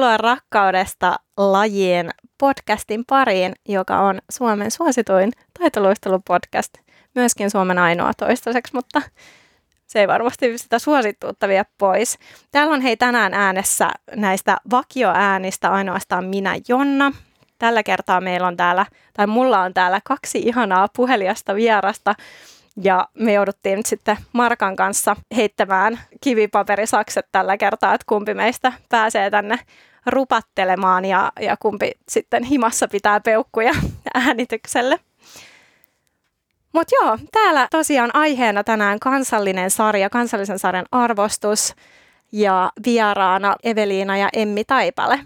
Tervetuloa rakkaudesta lajien podcastin pariin, joka on Suomen suosituin taitoluistelupodcast. Myöskin Suomen ainoa toistaiseksi, mutta se ei varmasti sitä suosittuutta vie pois. Täällä on hei tänään äänessä näistä vakioäänistä ainoastaan minä Jonna. Tällä kertaa meillä on täällä, tai mulla on täällä kaksi ihanaa puhelijasta vierasta. Ja me jouduttiin nyt sitten Markan kanssa heittämään kivipaperisakset tällä kertaa, että kumpi meistä pääsee tänne rupattelemaan ja, ja kumpi sitten himassa pitää peukkuja äänitykselle. Mutta joo, täällä tosiaan aiheena tänään kansallinen sarja, kansallisen sarjan arvostus ja vieraana Eveliina ja Emmi Taipale.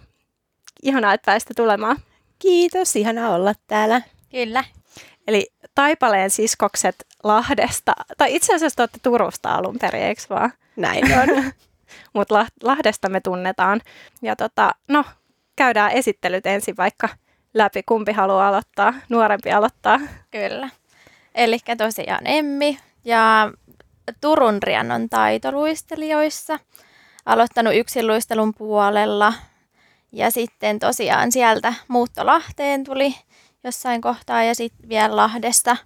Ihanaa, että pääsitte tulemaan. Kiitos, ihana olla täällä. Kyllä. Eli Taipaleen siskokset Lahdesta, tai itse asiassa olette Turusta alun perin, eikö vaan? Näin on. Mutta Lahdesta me tunnetaan. Ja tota, no, käydään esittelyt ensin vaikka läpi, kumpi haluaa aloittaa, nuorempi aloittaa. Kyllä. Eli tosiaan Emmi ja Turun Riannon taitoluistelijoissa. Aloittanut yksinluistelun puolella ja sitten tosiaan sieltä muutto Lahteen tuli jossain kohtaa ja sitten vielä Lahdesta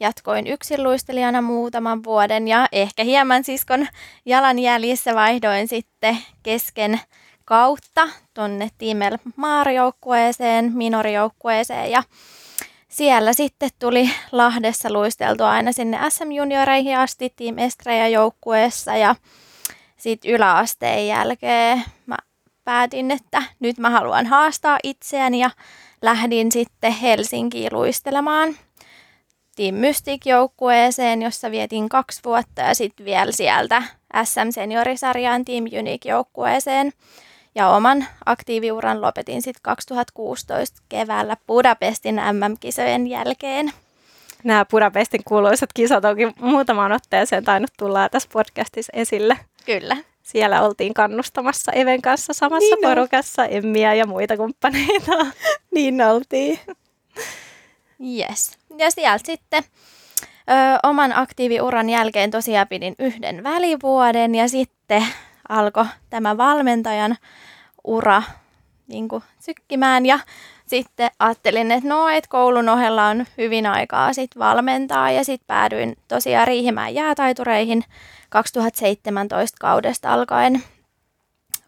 jatkoin yksinluistelijana muutaman vuoden ja ehkä hieman siskon jalanjäljissä vaihdoin sitten kesken kautta tuonne Tiimel Maarijoukkueeseen, minorijoukkueeseen. Ja siellä sitten tuli Lahdessa luisteltua aina sinne SM-junioreihin asti Team Estrella joukkueessa. Ja sitten yläasteen jälkeen mä päätin, että nyt mä haluan haastaa itseäni ja lähdin sitten Helsinkiin luistelemaan Team Mystic-joukkueeseen, jossa vietin kaksi vuotta ja sitten vielä sieltä SM Seniorisarjaan Team Unique-joukkueeseen. Ja oman aktiiviuran lopetin sitten 2016 keväällä Budapestin MM-kisojen jälkeen. Nämä Budapestin kuuluisat kisat onkin muutamaan otteeseen tainnut tulla tässä podcastissa esille. Kyllä. Siellä oltiin kannustamassa Even kanssa samassa niin porukassa, Emmiä ja muita kumppaneita. niin oltiin. Yes. Ja sieltä sitten ö, oman aktiiviuran jälkeen tosiaan pidin yhden välivuoden ja sitten alkoi tämä valmentajan ura niin kuin, sykkimään. Ja sitten ajattelin, että no, että koulun ohella on hyvin aikaa sit valmentaa ja sitten päädyin tosiaan Riihimäen jäätaitureihin 2017 kaudesta alkaen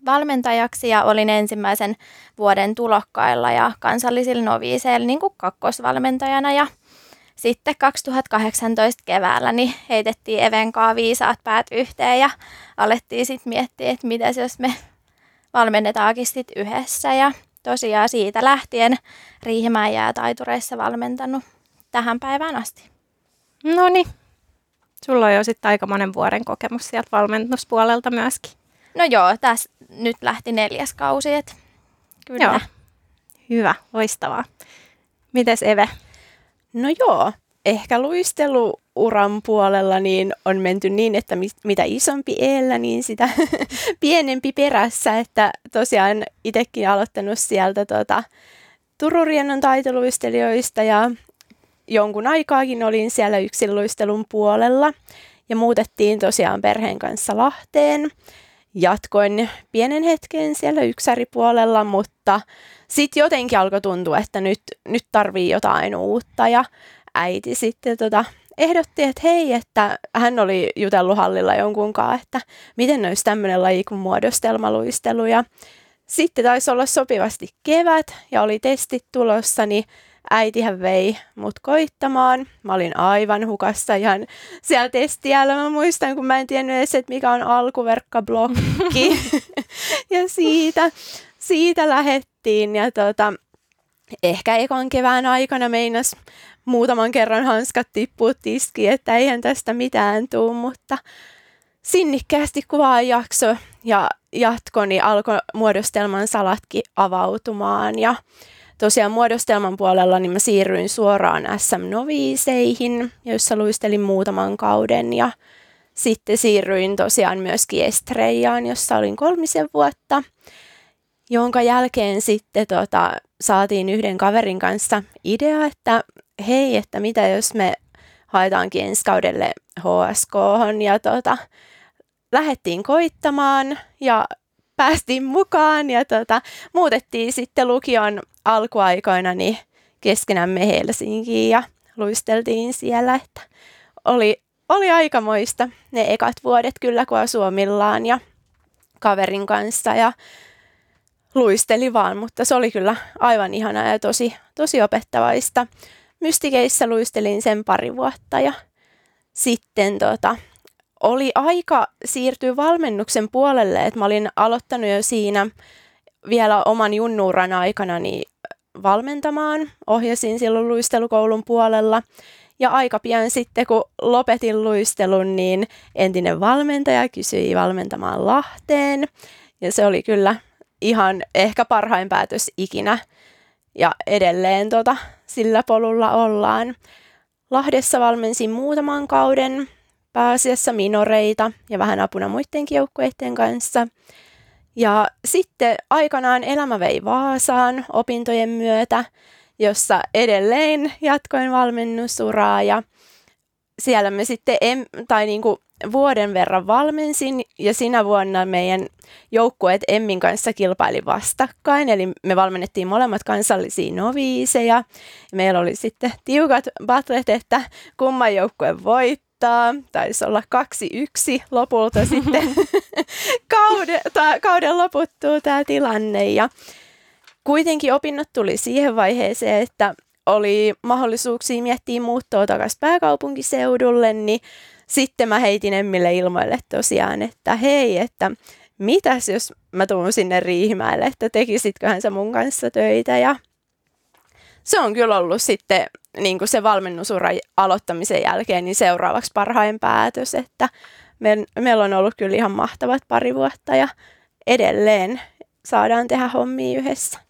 valmentajaksi ja olin ensimmäisen vuoden tulokkailla ja kansallisilla noviiseilla niin kakkosvalmentajana. Ja sitten 2018 keväällä niin heitettiin Evenkaa viisaat päät yhteen ja alettiin sitten miettiä, että mitä jos me valmennetaankin sitten yhdessä ja tosiaan siitä lähtien Riihimäen jäätaitureissa valmentanut tähän päivään asti. No niin, sulla on jo sitten aika monen vuoden kokemus sieltä valmennuspuolelta myöskin. No joo, tässä nyt lähti neljäs kausi, että kyllä. Joo. Hyvä, loistavaa. Mites Eve? No joo, ehkä luisteluuran puolella niin on menty niin, että mitä isompi eellä, niin sitä pienempi perässä. Että tosiaan itsekin aloittanut sieltä tuota, Tururiennon taitoluistelijoista ja jonkun aikaakin olin siellä yksinluistelun puolella. Ja muutettiin tosiaan perheen kanssa Lahteen. Jatkoin pienen hetken siellä yksäripuolella, mutta sitten jotenkin alkoi tuntua, että nyt, nyt tarvii jotain uutta. Ja äiti sitten tota, ehdotti, että hei, että hän oli jutellut hallilla jonkun kanssa, että miten olisi tämmöinen laji kuin muodostelmaluistelu. Ja sitten taisi olla sopivasti kevät ja oli testit tulossa, niin äitihän vei mut koittamaan. Mä olin aivan hukassa ihan siellä testiällä. Mä muistan, kun mä en tiennyt edes, että mikä on alkuverkkablokki. ja siitä, siitä lähettiin. Ja tota, ehkä ekan kevään aikana meinas muutaman kerran hanskat tippua tiskiin, että eihän tästä mitään tuu, mutta sinnikkäästi kuvaa jakso ja jatko, niin alkoi muodostelman salatkin avautumaan ja tosiaan muodostelman puolella niin mä siirryin suoraan SM-noviiseihin, joissa luistelin muutaman kauden. Ja sitten siirryin tosiaan myöskin Estreijaan, jossa olin kolmisen vuotta, jonka jälkeen sitten tota, saatiin yhden kaverin kanssa idea, että hei, että mitä jos me haetaankin ensi kaudelle HSK ja tota, lähdettiin koittamaan ja päästiin mukaan ja tota, muutettiin sitten lukion alkuaikoina niin keskenämme Helsinkiin ja luisteltiin siellä, että oli, oli aikamoista ne ekat vuodet kyllä, kun Suomillaan ja kaverin kanssa ja luisteli vaan, mutta se oli kyllä aivan ihanaa ja tosi, tosi opettavaista. Mystikeissä luistelin sen pari vuotta ja sitten tota, oli aika siirtyä valmennuksen puolelle, että mä olin aloittanut jo siinä vielä oman junnuuran aikana niin valmentamaan. Ohjasin silloin luistelukoulun puolella. Ja aika pian sitten, kun lopetin luistelun, niin entinen valmentaja kysyi valmentamaan Lahteen. Ja se oli kyllä ihan ehkä parhain päätös ikinä. Ja edelleen tota, sillä polulla ollaan. Lahdessa valmensin muutaman kauden, pääasiassa minoreita ja vähän apuna muidenkin joukkueiden kanssa. Ja sitten aikanaan elämä vei Vaasaan opintojen myötä, jossa edelleen jatkoin valmennusuraa ja siellä me sitten, em, tai niin kuin vuoden verran valmensin ja sinä vuonna meidän joukkueet Emmin kanssa kilpaili vastakkain, eli me valmennettiin molemmat kansallisia noviiseja. Meillä oli sitten tiukat battlet, että kumman joukkue voittaa. Taisi olla kaksi yksi lopulta sitten. Kauden, ta, kauden loputtuu tämä tilanne. Ja kuitenkin opinnot tuli siihen vaiheeseen, että oli mahdollisuuksia miettiä muuttoa takaisin pääkaupunkiseudulle, niin sitten mä heitin Emmille ilmoille tosiaan, että hei, että mitäs jos mä tuun sinne Riihimäelle, että tekisitköhän sä mun kanssa töitä. Ja se on kyllä ollut sitten niin kuin se valmennusuran aloittamisen jälkeen niin seuraavaksi parhain päätös, että me, meillä on ollut kyllä ihan mahtavat pari vuotta ja edelleen saadaan tehdä hommia yhdessä.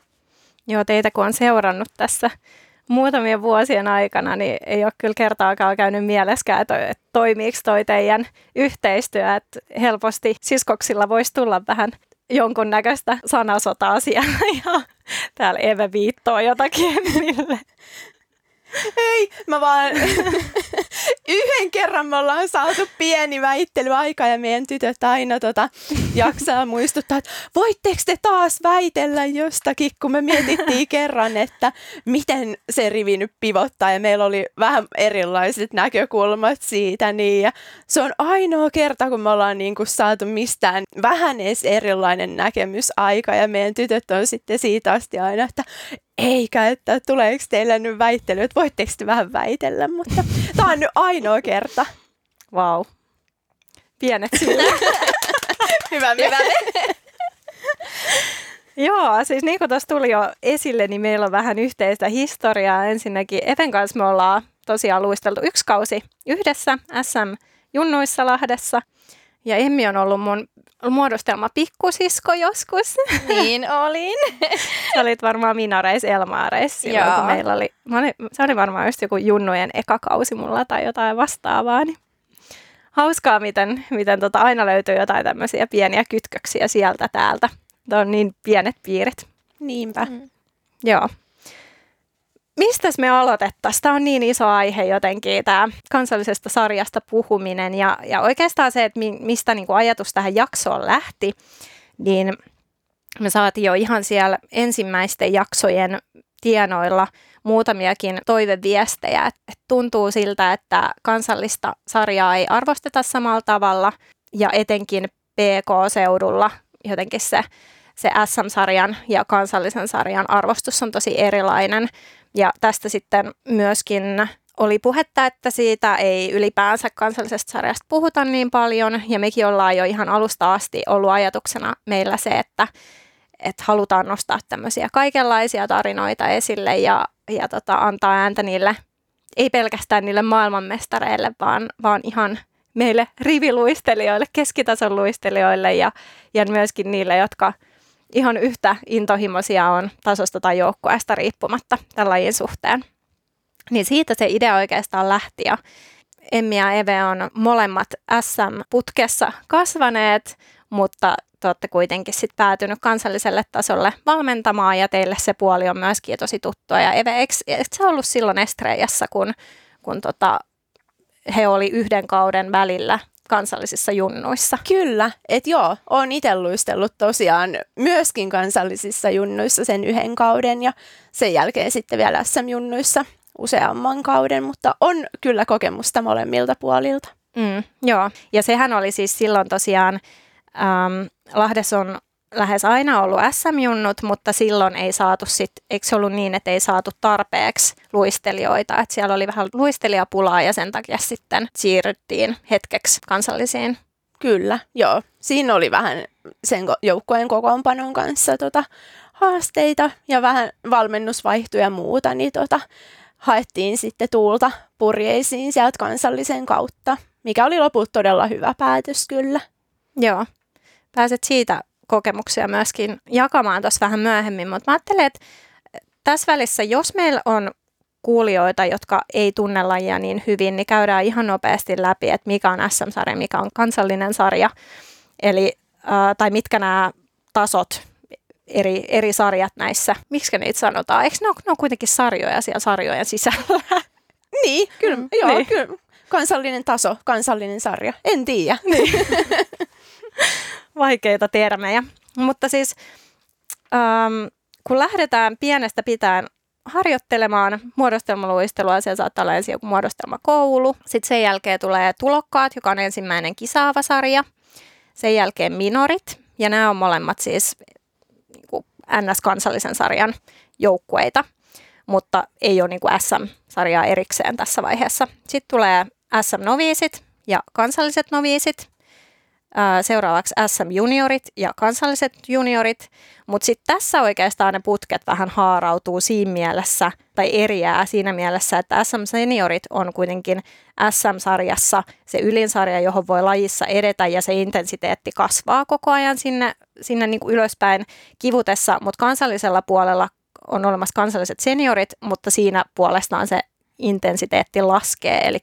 Joo, teitä kun on seurannut tässä muutamien vuosien aikana, niin ei ole kyllä kertaakaan käynyt mieleskään, että, toimiiko toi teidän yhteistyö, että helposti siskoksilla voisi tulla vähän jonkunnäköistä sanasotaa siellä ja täällä Eve viittoo jotakin. Ei, mä vaan yhden kerran me ollaan saatu pieni väittelyaika ja meidän tytöt aina tota, jaksaa muistuttaa, että voitteko te taas väitellä jostakin, kun me mietittiin kerran, että miten se rivi nyt pivottaa ja meillä oli vähän erilaiset näkökulmat siitä, niin ja se on ainoa kerta, kun me ollaan niin kuin saatu mistään vähän edes erilainen näkemys aika ja meidän tytöt on sitten siitä asti aina, että eikä, että tuleeko teille nyt väittely, että voitteko te vähän väitellä, mutta tämä on nyt ainoa kerta. Wow. Pienet sille. Hyvä, hyvä. Joo, siis niin kuin tuossa tuli jo esille, niin meillä on vähän yhteistä historiaa. Ensinnäkin Even kanssa me ollaan tosiaan luisteltu yksi kausi yhdessä SM Junnuissa Lahdessa. Ja Emmi on ollut mun muodostelma pikkusisko joskus. Niin olin. Sä olit varmaan Minareis Elmaareis silloin, Joo. kun meillä oli, olin, se oli varmaan just joku junnujen eka kausi mulla tai jotain vastaavaa. Niin hauskaa, miten, miten tota aina löytyy jotain tämmöisiä pieniä kytköksiä sieltä täältä. Tuo on niin pienet piirit. Niinpä. Mm. Joo. Mistä me aloitettaisiin? Tämä on niin iso aihe jotenkin, tämä kansallisesta sarjasta puhuminen ja, ja oikeastaan se, että mi, mistä niin kuin ajatus tähän jaksoon lähti, niin me saatiin jo ihan siellä ensimmäisten jaksojen tienoilla muutamiakin toiveviestejä, että tuntuu siltä, että kansallista sarjaa ei arvosteta samalla tavalla ja etenkin PK-seudulla jotenkin se, se SM-sarjan ja kansallisen sarjan arvostus on tosi erilainen. Ja tästä sitten myöskin oli puhetta, että siitä ei ylipäänsä kansallisesta sarjasta puhuta niin paljon. Ja mekin ollaan jo ihan alusta asti ollut ajatuksena meillä se, että, että halutaan nostaa tämmöisiä kaikenlaisia tarinoita esille ja, ja tota, antaa ääntä niille, ei pelkästään niille maailmanmestareille, vaan, vaan ihan meille riviluistelijoille, keskitason luistelijoille ja, ja myöskin niille, jotka – ihan yhtä intohimoisia on tasosta tai joukkueesta riippumatta tämän lajin suhteen. Niin siitä se idea oikeastaan lähti ja Emmi ja Eve on molemmat SM-putkessa kasvaneet, mutta te olette kuitenkin sitten päätynyt kansalliselle tasolle valmentamaan ja teille se puoli on myöskin tosi tuttua. Ja Eve, eikö, se ollut silloin Estrejassa, kun, kun tota, he oli yhden kauden välillä kansallisissa junnuissa. Kyllä, että joo, on itse luistellut tosiaan myöskin kansallisissa junnuissa sen yhden kauden ja sen jälkeen sitten vielä SM-junnuissa useamman kauden, mutta on kyllä kokemusta molemmilta puolilta. Mm, joo, ja sehän oli siis silloin tosiaan, ähm, Lahdes on lähes aina ollut SM-junnut, mutta silloin ei saatu sit, eikö se ollut niin, että ei saatu tarpeeksi luistelijoita, että siellä oli vähän luistelijapulaa ja sen takia sitten siirryttiin hetkeksi kansallisiin. Kyllä, joo. Siinä oli vähän sen joukkueen kokoonpanon kanssa tota, haasteita ja vähän valmennusvaihtoja ja muuta, niin tota, haettiin sitten tuulta purjeisiin sieltä kansallisen kautta, mikä oli loput todella hyvä päätös kyllä. Joo, pääset siitä kokemuksia myöskin jakamaan tuossa vähän myöhemmin, mutta mä ajattelen, että tässä välissä, jos meillä on kuulijoita, jotka ei tunne lajia niin hyvin, niin käydään ihan nopeasti läpi, että mikä on SM-sarja, mikä on kansallinen sarja, eli, äh, tai mitkä nämä tasot, eri, eri sarjat näissä. Miksi niitä sanotaan? Eikö ne ole, ne ole kuitenkin sarjoja siellä sarjojen sisällä? Niin, kyllä. Mm, joo, niin. kyllä. Kansallinen taso, kansallinen sarja. En tiedä. Niin. Vaikeita termejä. Mutta siis ähm, kun lähdetään pienestä pitäen harjoittelemaan muodostelmaluistelua, siellä saattaa olla ensin joku muodostelmakoulu. Sitten sen jälkeen tulee tulokkaat, joka on ensimmäinen kisaava sarja. Sen jälkeen minorit, ja nämä on molemmat siis niin NS-kansallisen sarjan joukkueita, mutta ei ole niin SM-sarjaa erikseen tässä vaiheessa. Sitten tulee SM-noviisit ja kansalliset noviisit seuraavaksi SM-juniorit ja kansalliset juniorit, mutta sitten tässä oikeastaan ne putket vähän haarautuu siinä mielessä, tai eriää siinä mielessä, että SM-seniorit on kuitenkin SM-sarjassa se ylinsarja, johon voi lajissa edetä, ja se intensiteetti kasvaa koko ajan sinne, sinne niin kuin ylöspäin kivutessa, mutta kansallisella puolella on olemassa kansalliset seniorit, mutta siinä puolestaan se intensiteetti laskee, eli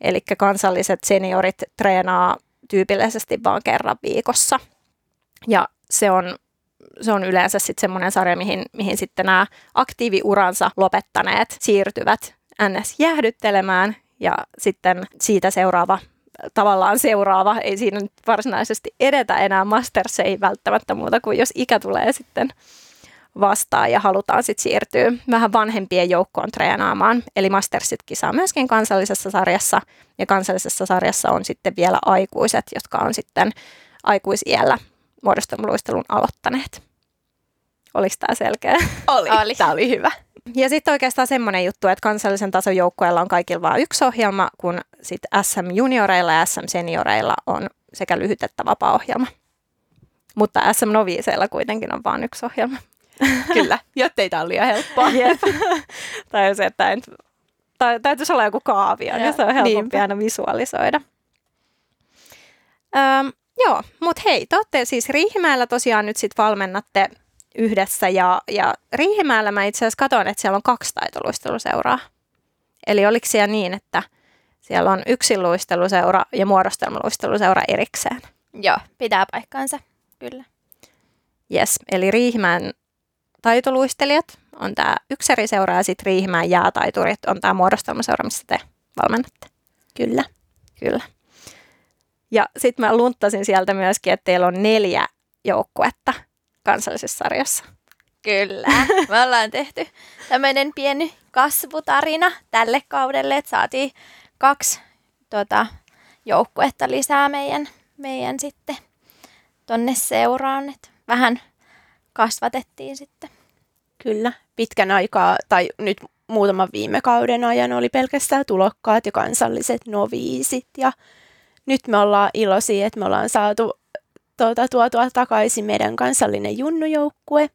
Eli kansalliset seniorit treenaa tyypillisesti vaan kerran viikossa. Ja se on, se on yleensä sitten semmoinen sarja, mihin, mihin sitten nämä aktiiviuransa lopettaneet siirtyvät ns. jäähdyttelemään ja sitten siitä seuraava tavallaan seuraava, ei siinä nyt varsinaisesti edetä enää Masters, ei välttämättä muuta kuin jos ikä tulee sitten vastaan ja halutaan sitten siirtyä vähän vanhempien joukkoon treenaamaan. Eli Mastersit kisaa myöskin kansallisessa sarjassa ja kansallisessa sarjassa on sitten vielä aikuiset, jotka on sitten aikuisiellä muodostelmaluistelun aloittaneet. Oliko tämä selkeä? Oli. oli. Tämä oli hyvä. Ja sitten oikeastaan semmoinen juttu, että kansallisen tason joukkueella on kaikilla vain yksi ohjelma, kun sitten SM-junioreilla ja SM-senioreilla on sekä lyhyt että vapaa-ohjelma. Mutta SM-noviiseilla kuitenkin on vain yksi ohjelma. Kyllä, jottei tämä ole liian helppoa. Jep. tai se, että en, tai, täytyisi olla joku kaavio, niin se on helpompi Niinpä. aina visualisoida. Öm, joo, mutta hei, te olette siis Riihimäellä tosiaan nyt sitten valmennatte yhdessä ja, ja Riihimäellä mä itse asiassa katson, että siellä on kaksi taitoluisteluseuraa. Eli oliko siellä niin, että siellä on yksinluisteluseura ja muodostelmaluisteluseura erikseen? Joo, pitää paikkaansa, kyllä. Yes, eli Riihimäen taitoluistelijat on tämä ykseriseura ja sitten Riihimäen jäätaiturit on tämä muodostelmaseura, missä te valmennatte. Kyllä. Kyllä. Ja sitten mä lunttasin sieltä myöskin, että teillä on neljä joukkuetta kansallisessa sarjassa. Kyllä. Me ollaan tehty tämmöinen pieni kasvutarina tälle kaudelle, että saatiin kaksi tota, joukkuetta lisää meidän, meidän sitten tonne seuraan. Et vähän kasvatettiin sitten. Kyllä, pitkän aikaa, tai nyt muutaman viime kauden ajan oli pelkästään tulokkaat ja kansalliset noviisit. Ja nyt me ollaan iloisia, että me ollaan saatu tuota, tuotua takaisin meidän kansallinen junnujoukkue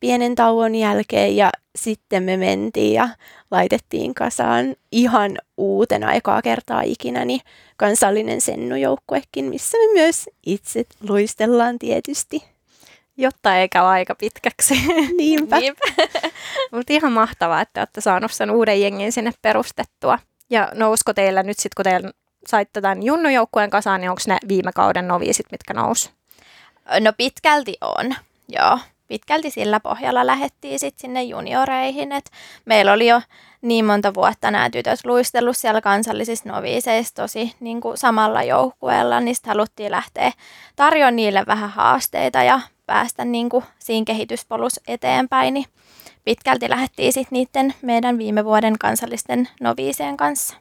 pienen tauon jälkeen ja sitten me mentiin ja laitettiin kasaan ihan uutena ekaa kertaa ikinä niin kansallinen sennujoukkuekin, missä me myös itse luistellaan tietysti jotta ei käy aika pitkäksi. Niinpä. Niinpä. Mutta ihan mahtavaa, että olette saanut sen uuden jengin sinne perustettua. Ja nousko teillä nyt sitten, kun teillä saitte tämän junnujoukkueen kasaan, niin onko ne viime kauden noviisit, mitkä nous? No pitkälti on, joo. pitkälti sillä pohjalla lähettiin sitten sinne junioreihin. Et meillä oli jo niin monta vuotta nämä tytöt luistellut siellä kansallisissa noviiseissa tosi niin kuin samalla joukkueella, niin haluttiin lähteä tarjoamaan niille vähän haasteita ja päästä niin kuin siinä kehityspolussa eteenpäin. Niin pitkälti lähdettiin sitten niiden meidän viime vuoden kansallisten noviiseen kanssa.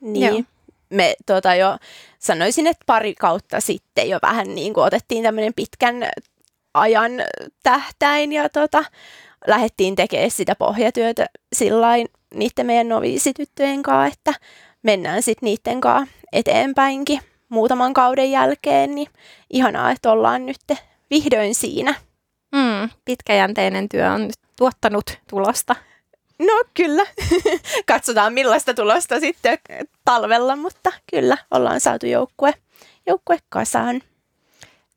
Niin. Joo. Me tota, jo sanoisin, että pari kautta sitten jo vähän niin kuin otettiin tämmöinen pitkän ajan tähtäin ja tota, lähdettiin tekemään sitä pohjatyötä sillain niiden meidän noviisityttöjen kanssa, että mennään sitten niiden kanssa eteenpäinkin muutaman kauden jälkeen, niin ihanaa, että ollaan nyt vihdoin siinä. Mm, pitkäjänteinen työ on nyt tuottanut tulosta. No kyllä. Katsotaan millaista tulosta sitten talvella, mutta kyllä ollaan saatu joukkue, joukkue kasaan.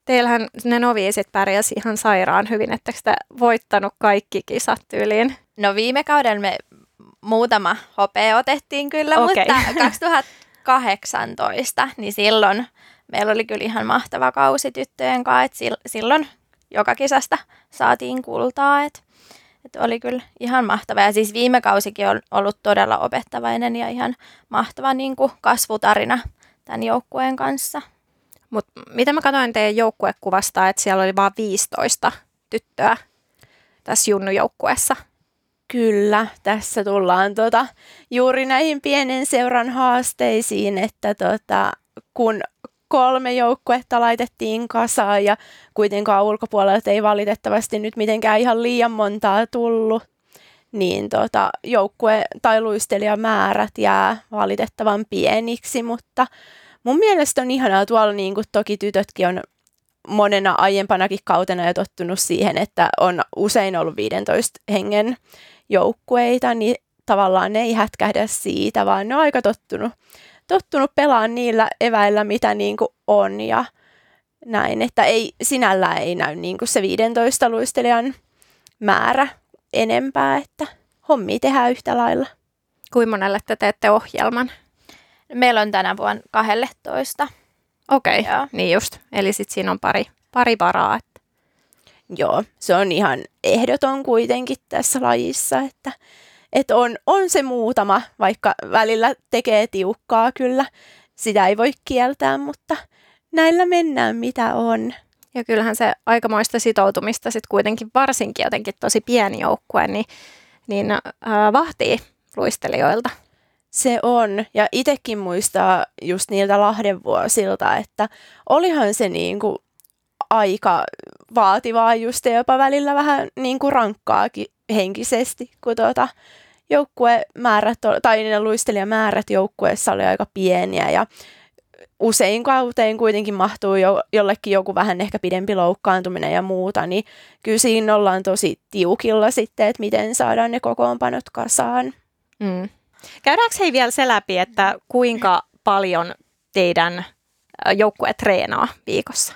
Teillähän ne noviisit pärjäsi ihan sairaan hyvin, että sitä voittanut kaikki kisat tyyliin? No viime kaudella me muutama hopea otettiin kyllä, okay. mutta 2018, niin silloin meillä oli kyllä ihan mahtava kausi tyttöjen kanssa, että silloin joka kisasta saatiin kultaa, että että oli kyllä ihan mahtava. Ja siis viime kausikin on ollut todella opettavainen ja ihan mahtava niin kuin kasvutarina tämän joukkueen kanssa. Mut mitä mä katsoin teidän joukkuekuvasta, että siellä oli vain 15 tyttöä tässä junnujoukkueessa. Kyllä, tässä tullaan tota, juuri näihin pienen seuran haasteisiin, että tota, kun kolme joukkuetta laitettiin kasaan ja kuitenkaan ulkopuolelta ei valitettavasti nyt mitenkään ihan liian montaa tullut, niin tota, joukkue- tai luistelijamäärät jää valitettavan pieniksi, mutta mun mielestä on ihanaa tuolla, niin kuin toki tytötkin on monena aiempanakin kautena jo tottunut siihen, että on usein ollut 15 hengen joukkueita, niin tavallaan ne ei hätkähdä siitä, vaan ne on aika tottunut tottunut pelaamaan niillä eväillä, mitä niin kuin on ja näin, että ei, sinällään ei näy niin kuin se 15 luistelijan määrä enempää, että hommi tehdään yhtä lailla. Kuinka monelle te teette ohjelman? Meillä on tänä vuonna 12. Okei, okay, niin just. Eli sitten siinä on pari, pari varaa. Että. Joo, se on ihan ehdoton kuitenkin tässä lajissa, että että on, on se muutama, vaikka välillä tekee tiukkaa kyllä. Sitä ei voi kieltää, mutta näillä mennään mitä on. Ja kyllähän se aikamoista sitoutumista sitten kuitenkin varsinkin jotenkin tosi pieni joukkue, niin, niin äh, vahtii luistelijoilta. Se on, ja itsekin muistaa just niiltä Lahden vuosilta, että olihan se niin kuin aika vaativaa just ja jopa välillä vähän niin kuin rankkaakin henkisesti, kun tuota, joukkuemäärät tai ne luistelijamäärät joukkueessa oli aika pieniä ja usein kauteen kuitenkin mahtuu jo, jollekin joku vähän ehkä pidempi loukkaantuminen ja muuta, niin kyllä siinä ollaan tosi tiukilla sitten, että miten saadaan ne kokoonpanot kasaan. Mm. Käydäänkö hei vielä se läpi, että kuinka paljon teidän joukkue treenaa viikossa?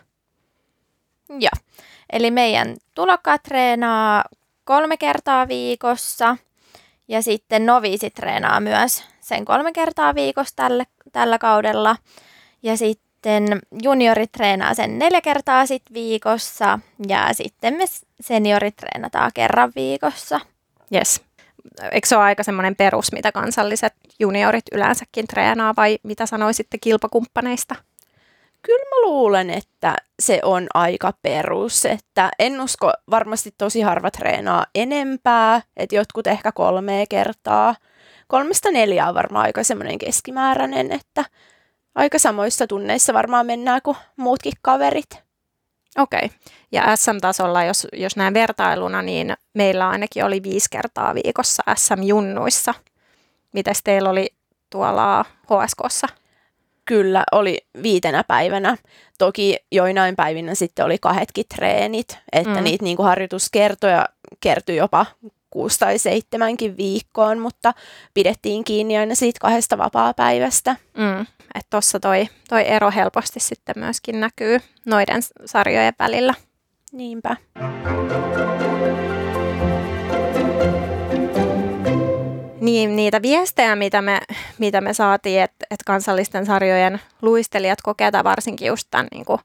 Joo, eli meidän tulokkaat treenaa kolme kertaa viikossa – ja sitten noviisi treenaa myös sen kolme kertaa viikossa tällä, tällä kaudella. Ja sitten juniorit treenaa sen neljä kertaa sit viikossa ja sitten me seniorit treenataan kerran viikossa. Yes. Eikö se ole aika semmoinen perus, mitä kansalliset juniorit yleensäkin treenaa vai mitä sanoisitte kilpakumppaneista? Kyllä mä luulen, että se on aika perus, että en usko, varmasti tosi harva treenaa enempää, että jotkut ehkä kolme kertaa. Kolmesta neljä on varmaan aika semmoinen keskimääräinen, että aika samoissa tunneissa varmaan mennään kuin muutkin kaverit. Okei. Okay. Ja SM-tasolla, jos, jos näen vertailuna, niin meillä ainakin oli viisi kertaa viikossa SM-junnuissa. Mites teillä oli tuolla HSKssa? Kyllä, oli viitenä päivänä. Toki joinain päivinä sitten oli kahdetkin treenit, että mm. niitä niin kuin harjoituskertoja kertyi jopa kuusi tai seitsemänkin viikkoon, mutta pidettiin kiinni aina siitä kahdesta vapaa-päivästä. Mm. Että tuossa toi, toi ero helposti sitten myöskin näkyy noiden sarjojen välillä. Niinpä. Niin, niitä viestejä, mitä me, mitä me saatiin, että et kansallisten sarjojen luistelijat kokevat varsinkin just tämän niin kuin,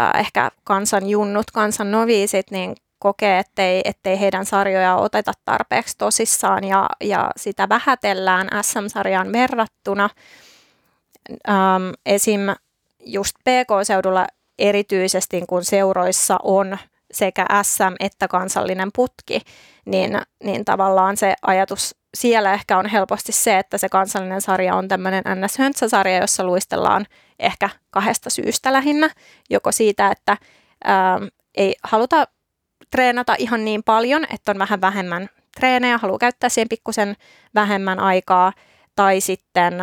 äh, ehkä kansan junnut, kansan noviisit, niin kokee, ettei, ettei heidän sarjoja oteta tarpeeksi tosissaan ja, ja sitä vähätellään SM-sarjaan verrattuna. Ähm, esim. just PK-seudulla erityisesti, kun seuroissa on sekä SM että kansallinen putki, niin, niin tavallaan se ajatus siellä ehkä on helposti se, että se kansallinen sarja on tämmöinen NS-höntsäsarja, jossa luistellaan ehkä kahdesta syystä lähinnä. Joko siitä, että ää, ei haluta treenata ihan niin paljon, että on vähän vähemmän treenejä, haluaa käyttää siihen pikkusen vähemmän aikaa, tai sitten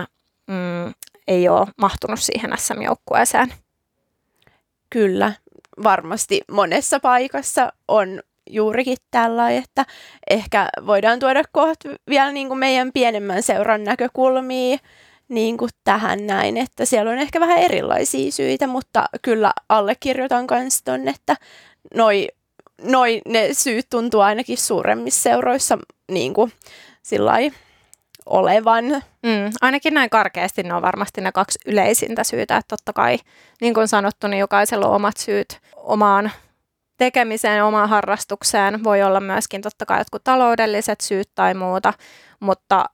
mm, ei ole mahtunut siihen SM-joukkueeseen. Kyllä, varmasti monessa paikassa on juurikin tällä, että ehkä voidaan tuoda kohta vielä niin kuin meidän pienemmän seuran näkökulmia niin kuin tähän näin, että siellä on ehkä vähän erilaisia syitä, mutta kyllä allekirjoitan myös ton, että noi, noi ne syyt tuntuu ainakin suuremmissa seuroissa niin kuin sillai, olevan. Mm, ainakin näin karkeasti ne on varmasti ne kaksi yleisintä syytä, että totta kai, niin kuin sanottu, niin jokaisella on omat syyt omaan tekemiseen, omaan harrastukseen. Voi olla myöskin totta kai jotkut taloudelliset syyt tai muuta, mutta,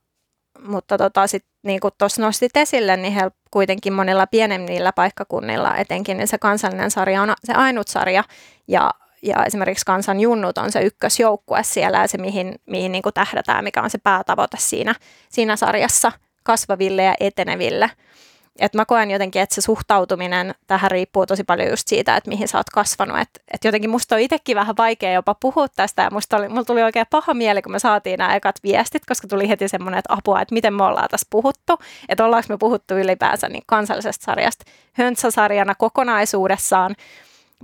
mutta tota, sit, niin kuin tuossa nostit esille, niin he kuitenkin monilla pienemmillä paikkakunnilla etenkin, niin se kansallinen sarja on se ainut sarja, ja, ja esimerkiksi kansan junnut on se ykkösjoukkue siellä, ja se mihin, mihin niin kuin tähdätään, mikä on se päätavoite siinä, siinä sarjassa kasvaville ja eteneville – et mä koen jotenkin, että se suhtautuminen tähän riippuu tosi paljon just siitä, että mihin sä oot kasvanut. Että et jotenkin musta on itsekin vähän vaikea jopa puhua tästä ja musta oli, mulla tuli oikein paha mieli, kun me saatiin nämä ekat viestit, koska tuli heti semmoinen, että apua, että miten me ollaan tässä puhuttu. Että ollaanko me puhuttu ylipäänsä niin kansallisesta sarjasta höntsäsarjana kokonaisuudessaan,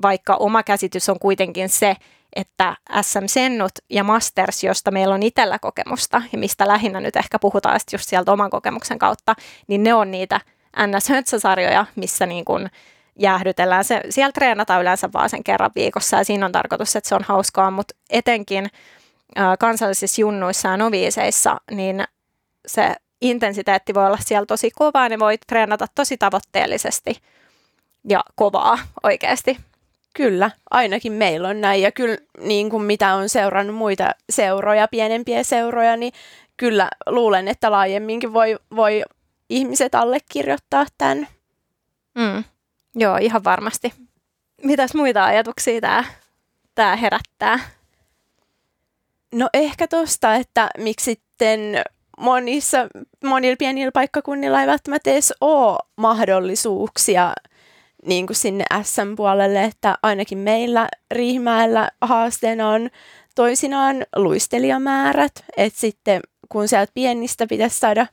vaikka oma käsitys on kuitenkin se, että SM Sennut ja Masters, josta meillä on itsellä kokemusta ja mistä lähinnä nyt ehkä puhutaan just sieltä oman kokemuksen kautta, niin ne on niitä NS-höntsäsarjoja, missä niin kuin jäähdytellään. Se, siellä treenataan yleensä vaan sen kerran viikossa ja siinä on tarkoitus, että se on hauskaa, mutta etenkin ä, kansallisissa junnuissa ja noviiseissa, niin se intensiteetti voi olla siellä tosi kovaa, ne voi treenata tosi tavoitteellisesti ja kovaa oikeasti. Kyllä, ainakin meillä on näin. Ja kyllä niin kuin mitä on seurannut muita seuroja, pienempiä seuroja, niin kyllä luulen, että laajemminkin voi, voi ihmiset allekirjoittaa tämän. Mm. Joo, ihan varmasti. Mitäs muita ajatuksia tämä, tämä herättää? No ehkä tosta, että miksi sitten monissa, monilla pienillä paikkakunnilla ei välttämättä edes ole mahdollisuuksia niin kuin sinne SM-puolelle, että ainakin meillä Riihimäellä haasteena on toisinaan luistelijamäärät, että sitten kun sieltä pienistä pitäisi saada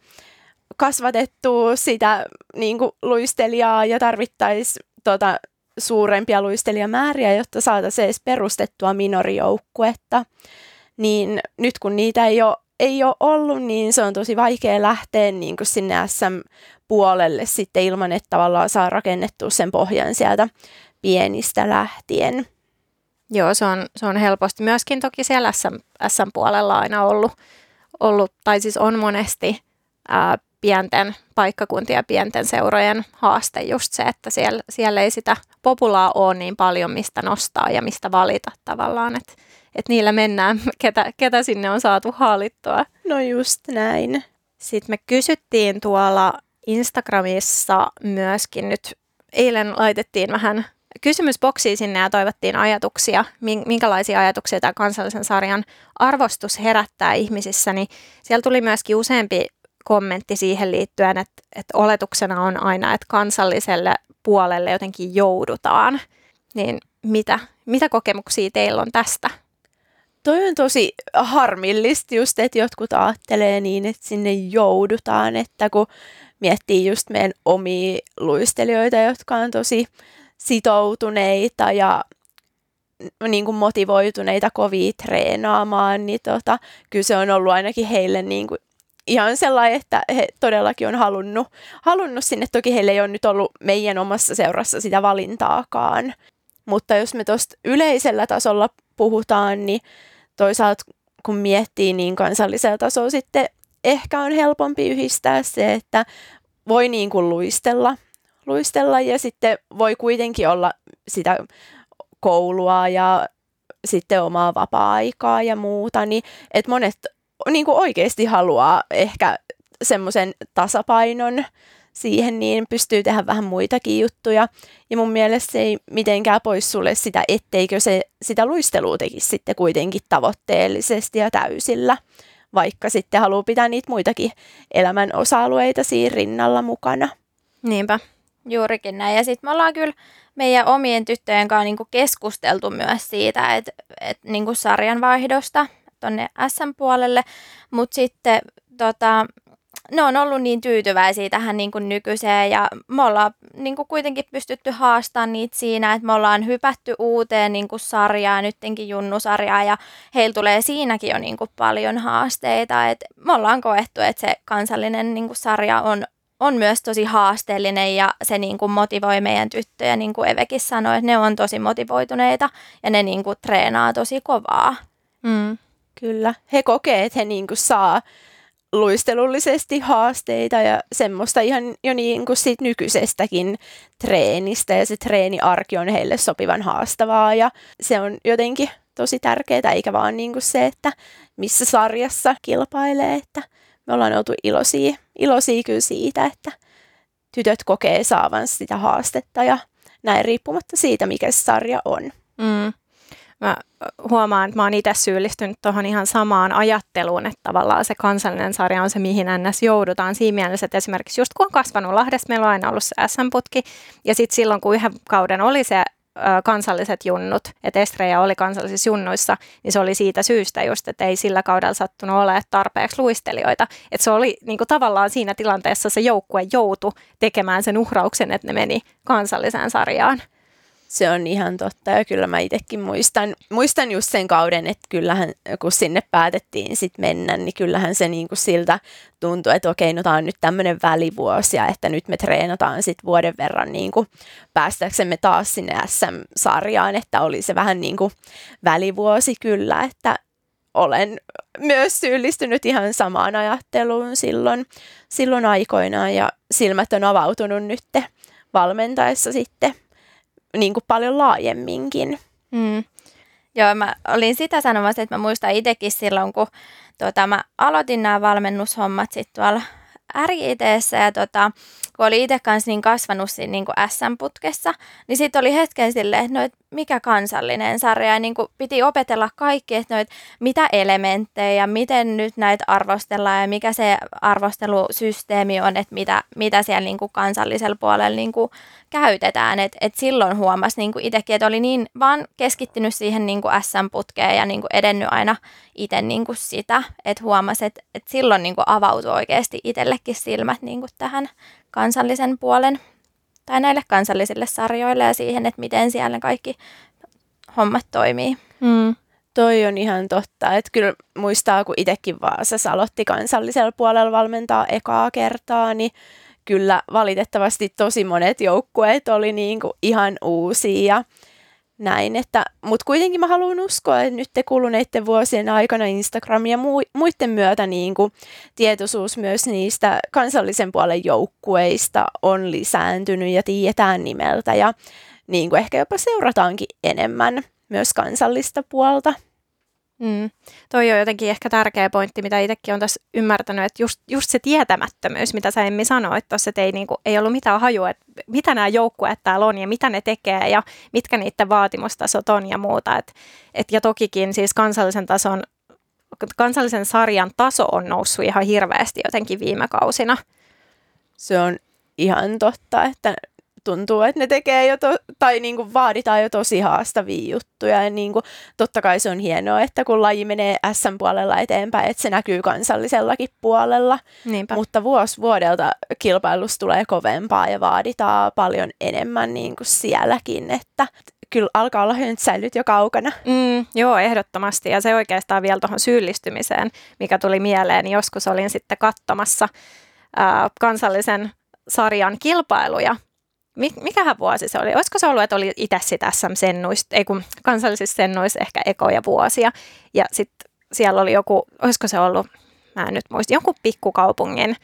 kasvatettua sitä niin kuin luistelijaa ja tarvittaisiin tota, suurempia luistelijamääriä, jotta saataisiin edes perustettua minorijoukkuetta. Niin nyt kun niitä ei ole, ei ole ollut, niin se on tosi vaikea lähteä niin kuin sinne SM-puolelle sitten ilman, että tavallaan saa rakennettua sen pohjan sieltä pienistä lähtien. Joo, se on, se on helposti. Myöskin toki siellä SM, SM-puolella aina ollut, ollut, tai siis on monesti ää, pienten paikkakuntien pienten seurojen haaste just se, että siellä, siellä ei sitä populaa ole niin paljon, mistä nostaa ja mistä valita tavallaan, että et niillä mennään, ketä, ketä sinne on saatu haalittua. No just näin. Sitten me kysyttiin tuolla Instagramissa myöskin nyt, eilen laitettiin vähän kysymysboksiin sinne ja toivottiin ajatuksia, minkälaisia ajatuksia tämä kansallisen sarjan arvostus herättää ihmisissä, niin siellä tuli myöskin useampi kommentti siihen liittyen, että, että oletuksena on aina, että kansalliselle puolelle jotenkin joudutaan. Niin mitä, mitä kokemuksia teillä on tästä? Toi on tosi harmillista just, että jotkut ajattelee niin, että sinne joudutaan, että kun miettii just meidän omia luistelijoita, jotka on tosi sitoutuneita ja niin kuin motivoituneita kovia treenaamaan, niin tota, kyllä se on ollut ainakin heille niin kuin ihan sellainen, että he todellakin on halunnut, halunnut sinne. Toki heillä ei ole nyt ollut meidän omassa seurassa sitä valintaakaan. Mutta jos me tuosta yleisellä tasolla puhutaan, niin toisaalta kun miettii, niin kansallisella tasolla sitten ehkä on helpompi yhdistää se, että voi niin kuin luistella, luistella ja sitten voi kuitenkin olla sitä koulua ja sitten omaa vapaa-aikaa ja muuta, niin että monet niin kuin oikeasti haluaa ehkä semmoisen tasapainon siihen, niin pystyy tehdä vähän muitakin juttuja. Ja mun mielestä se ei mitenkään pois sulle sitä, etteikö se sitä luistelua tekisi sitten kuitenkin tavoitteellisesti ja täysillä, vaikka sitten haluaa pitää niitä muitakin elämän osa-alueita siinä rinnalla mukana. Niinpä. Juurikin näin. Ja sitten me ollaan kyllä meidän omien tyttöjen kanssa niinku keskusteltu myös siitä, että et, niinku sarjanvaihdosta tuonne SM-puolelle, mutta sitten tota, ne on ollut niin tyytyväisiä tähän niin kuin nykyiseen ja me ollaan niin kuin kuitenkin pystytty haastamaan niitä siinä, että me ollaan hypätty uuteen niin kuin sarjaan, nyttenkin junnusarjaa ja heillä tulee siinäkin jo niin kuin paljon haasteita. Et me ollaan koettu, että se kansallinen niin kuin sarja on, on myös tosi haasteellinen ja se niin kuin motivoi meidän tyttöjä, niin kuin Evekin sanoi, että ne on tosi motivoituneita ja ne niin kuin treenaa tosi kovaa. Mm. Kyllä, he kokee, että he niin kuin saa luistelullisesti haasteita ja semmoista ihan jo niin kuin siitä nykyisestäkin treenistä ja se treeniarki on heille sopivan haastavaa ja se on jotenkin tosi tärkeää, eikä vaan niin kuin se, että missä sarjassa kilpailee, että me ollaan oltu iloisia, iloisia kyllä siitä, että tytöt kokee saavan sitä haastetta ja näin riippumatta siitä, mikä se sarja on. Mm mä huomaan, että mä oon itse syyllistynyt tuohon ihan samaan ajatteluun, että tavallaan se kansallinen sarja on se, mihin ns. joudutaan siinä mielessä, että esimerkiksi just kun on kasvanut Lahdessa, meillä on aina ollut se SM-putki, ja sitten silloin, kun yhden kauden oli se kansalliset junnut, että Estreja oli kansallisissa junnuissa, niin se oli siitä syystä just, että ei sillä kaudella sattunut ole tarpeeksi luistelijoita. Että se oli niin kuin tavallaan siinä tilanteessa se joukkue joutu tekemään sen uhrauksen, että ne meni kansalliseen sarjaan. Se on ihan totta ja kyllä mä itsekin muistan, muistan just sen kauden, että kyllähän kun sinne päätettiin sit mennä, niin kyllähän se niinku siltä tuntui, että okei, no tämä on nyt tämmöinen välivuosi ja että nyt me treenataan sitten vuoden verran niinku päästäksemme taas sinne SM-sarjaan, että oli se vähän niin kuin välivuosi kyllä, että olen myös syyllistynyt ihan samaan ajatteluun silloin, silloin aikoinaan ja silmät on avautunut nyt valmentaessa sitten niin kuin paljon laajemminkin. Mm. Joo, mä olin sitä sanomassa, että mä muistan itsekin silloin, kun tota, mä aloitin nämä valmennushommat sitten tuolla RITssä ja tota, kun oli itse kanssa niin kasvanut siinä niin SM-putkessa, niin sitten oli hetken silleen, että no, et mikä kansallinen sarja, ja niin kuin piti opetella kaikki, että no, et mitä elementtejä, miten nyt näitä arvostellaan, ja mikä se arvostelusysteemi on, että mitä, mitä siellä niin kuin kansallisella puolella niin kuin käytetään. Et, et silloin huomasi niin kuin itsekin, että oli niin vaan keskittynyt siihen niin kuin SM-putkeen ja niin kuin edennyt aina itse niin kuin sitä, että huomasi, että, että silloin niin kuin avautui oikeasti itsellekin silmät niin kuin tähän kansallisen puolen tai näille kansallisille sarjoille ja siihen, että miten siellä kaikki hommat toimii. Mm. Toi on ihan totta, että kyllä muistaa, kun itsekin Vaasassa aloitti kansallisella puolella valmentaa ekaa kertaa, niin kyllä valitettavasti tosi monet joukkueet oli niin kuin ihan uusia ja näin, että, mutta kuitenkin mä haluan uskoa, että nyt te kuluneiden vuosien aikana Instagram ja mu- muiden myötä niin kuin tietoisuus myös niistä kansallisen puolen joukkueista on lisääntynyt ja tiedetään nimeltä ja niin kuin ehkä jopa seurataankin enemmän myös kansallista puolta. Mm. Toi on jotenkin ehkä tärkeä pointti, mitä itsekin on tässä ymmärtänyt, että just, just se tietämättömyys, mitä sä Emmi sanoit tuossa, että ei, niinku, ei ollut mitään hajua, että mitä nämä joukkueet täällä on ja mitä ne tekee ja mitkä niiden vaatimustasot on ja muuta. Et, et, ja tokikin siis kansallisen tason, kansallisen sarjan taso on noussut ihan hirveästi jotenkin viime kausina. Se on ihan totta, että tuntuu, että ne tekee jo, to, tai niin kuin vaaditaan jo tosi haastavia juttuja. Ja niin kuin, totta kai se on hienoa, että kun laji menee SM-puolella eteenpäin, että se näkyy kansallisellakin puolella. Niinpä. Mutta vuosi vuodelta kilpailus tulee kovempaa ja vaaditaan paljon enemmän niin kuin sielläkin, että kyllä alkaa olla höntsäilyt jo kaukana. Mm, joo, ehdottomasti. Ja se oikeastaan vielä tuohon syyllistymiseen, mikä tuli mieleen. Joskus olin sitten katsomassa ää, kansallisen sarjan kilpailuja mikähän vuosi se oli? Olisiko se ollut, että oli itse sitä SM-sennuista, ei kun kansallisissa sennuissa ehkä ekoja vuosia. Ja sitten siellä oli joku, olisiko se ollut, mä en nyt muista, jonkun pikkukaupungin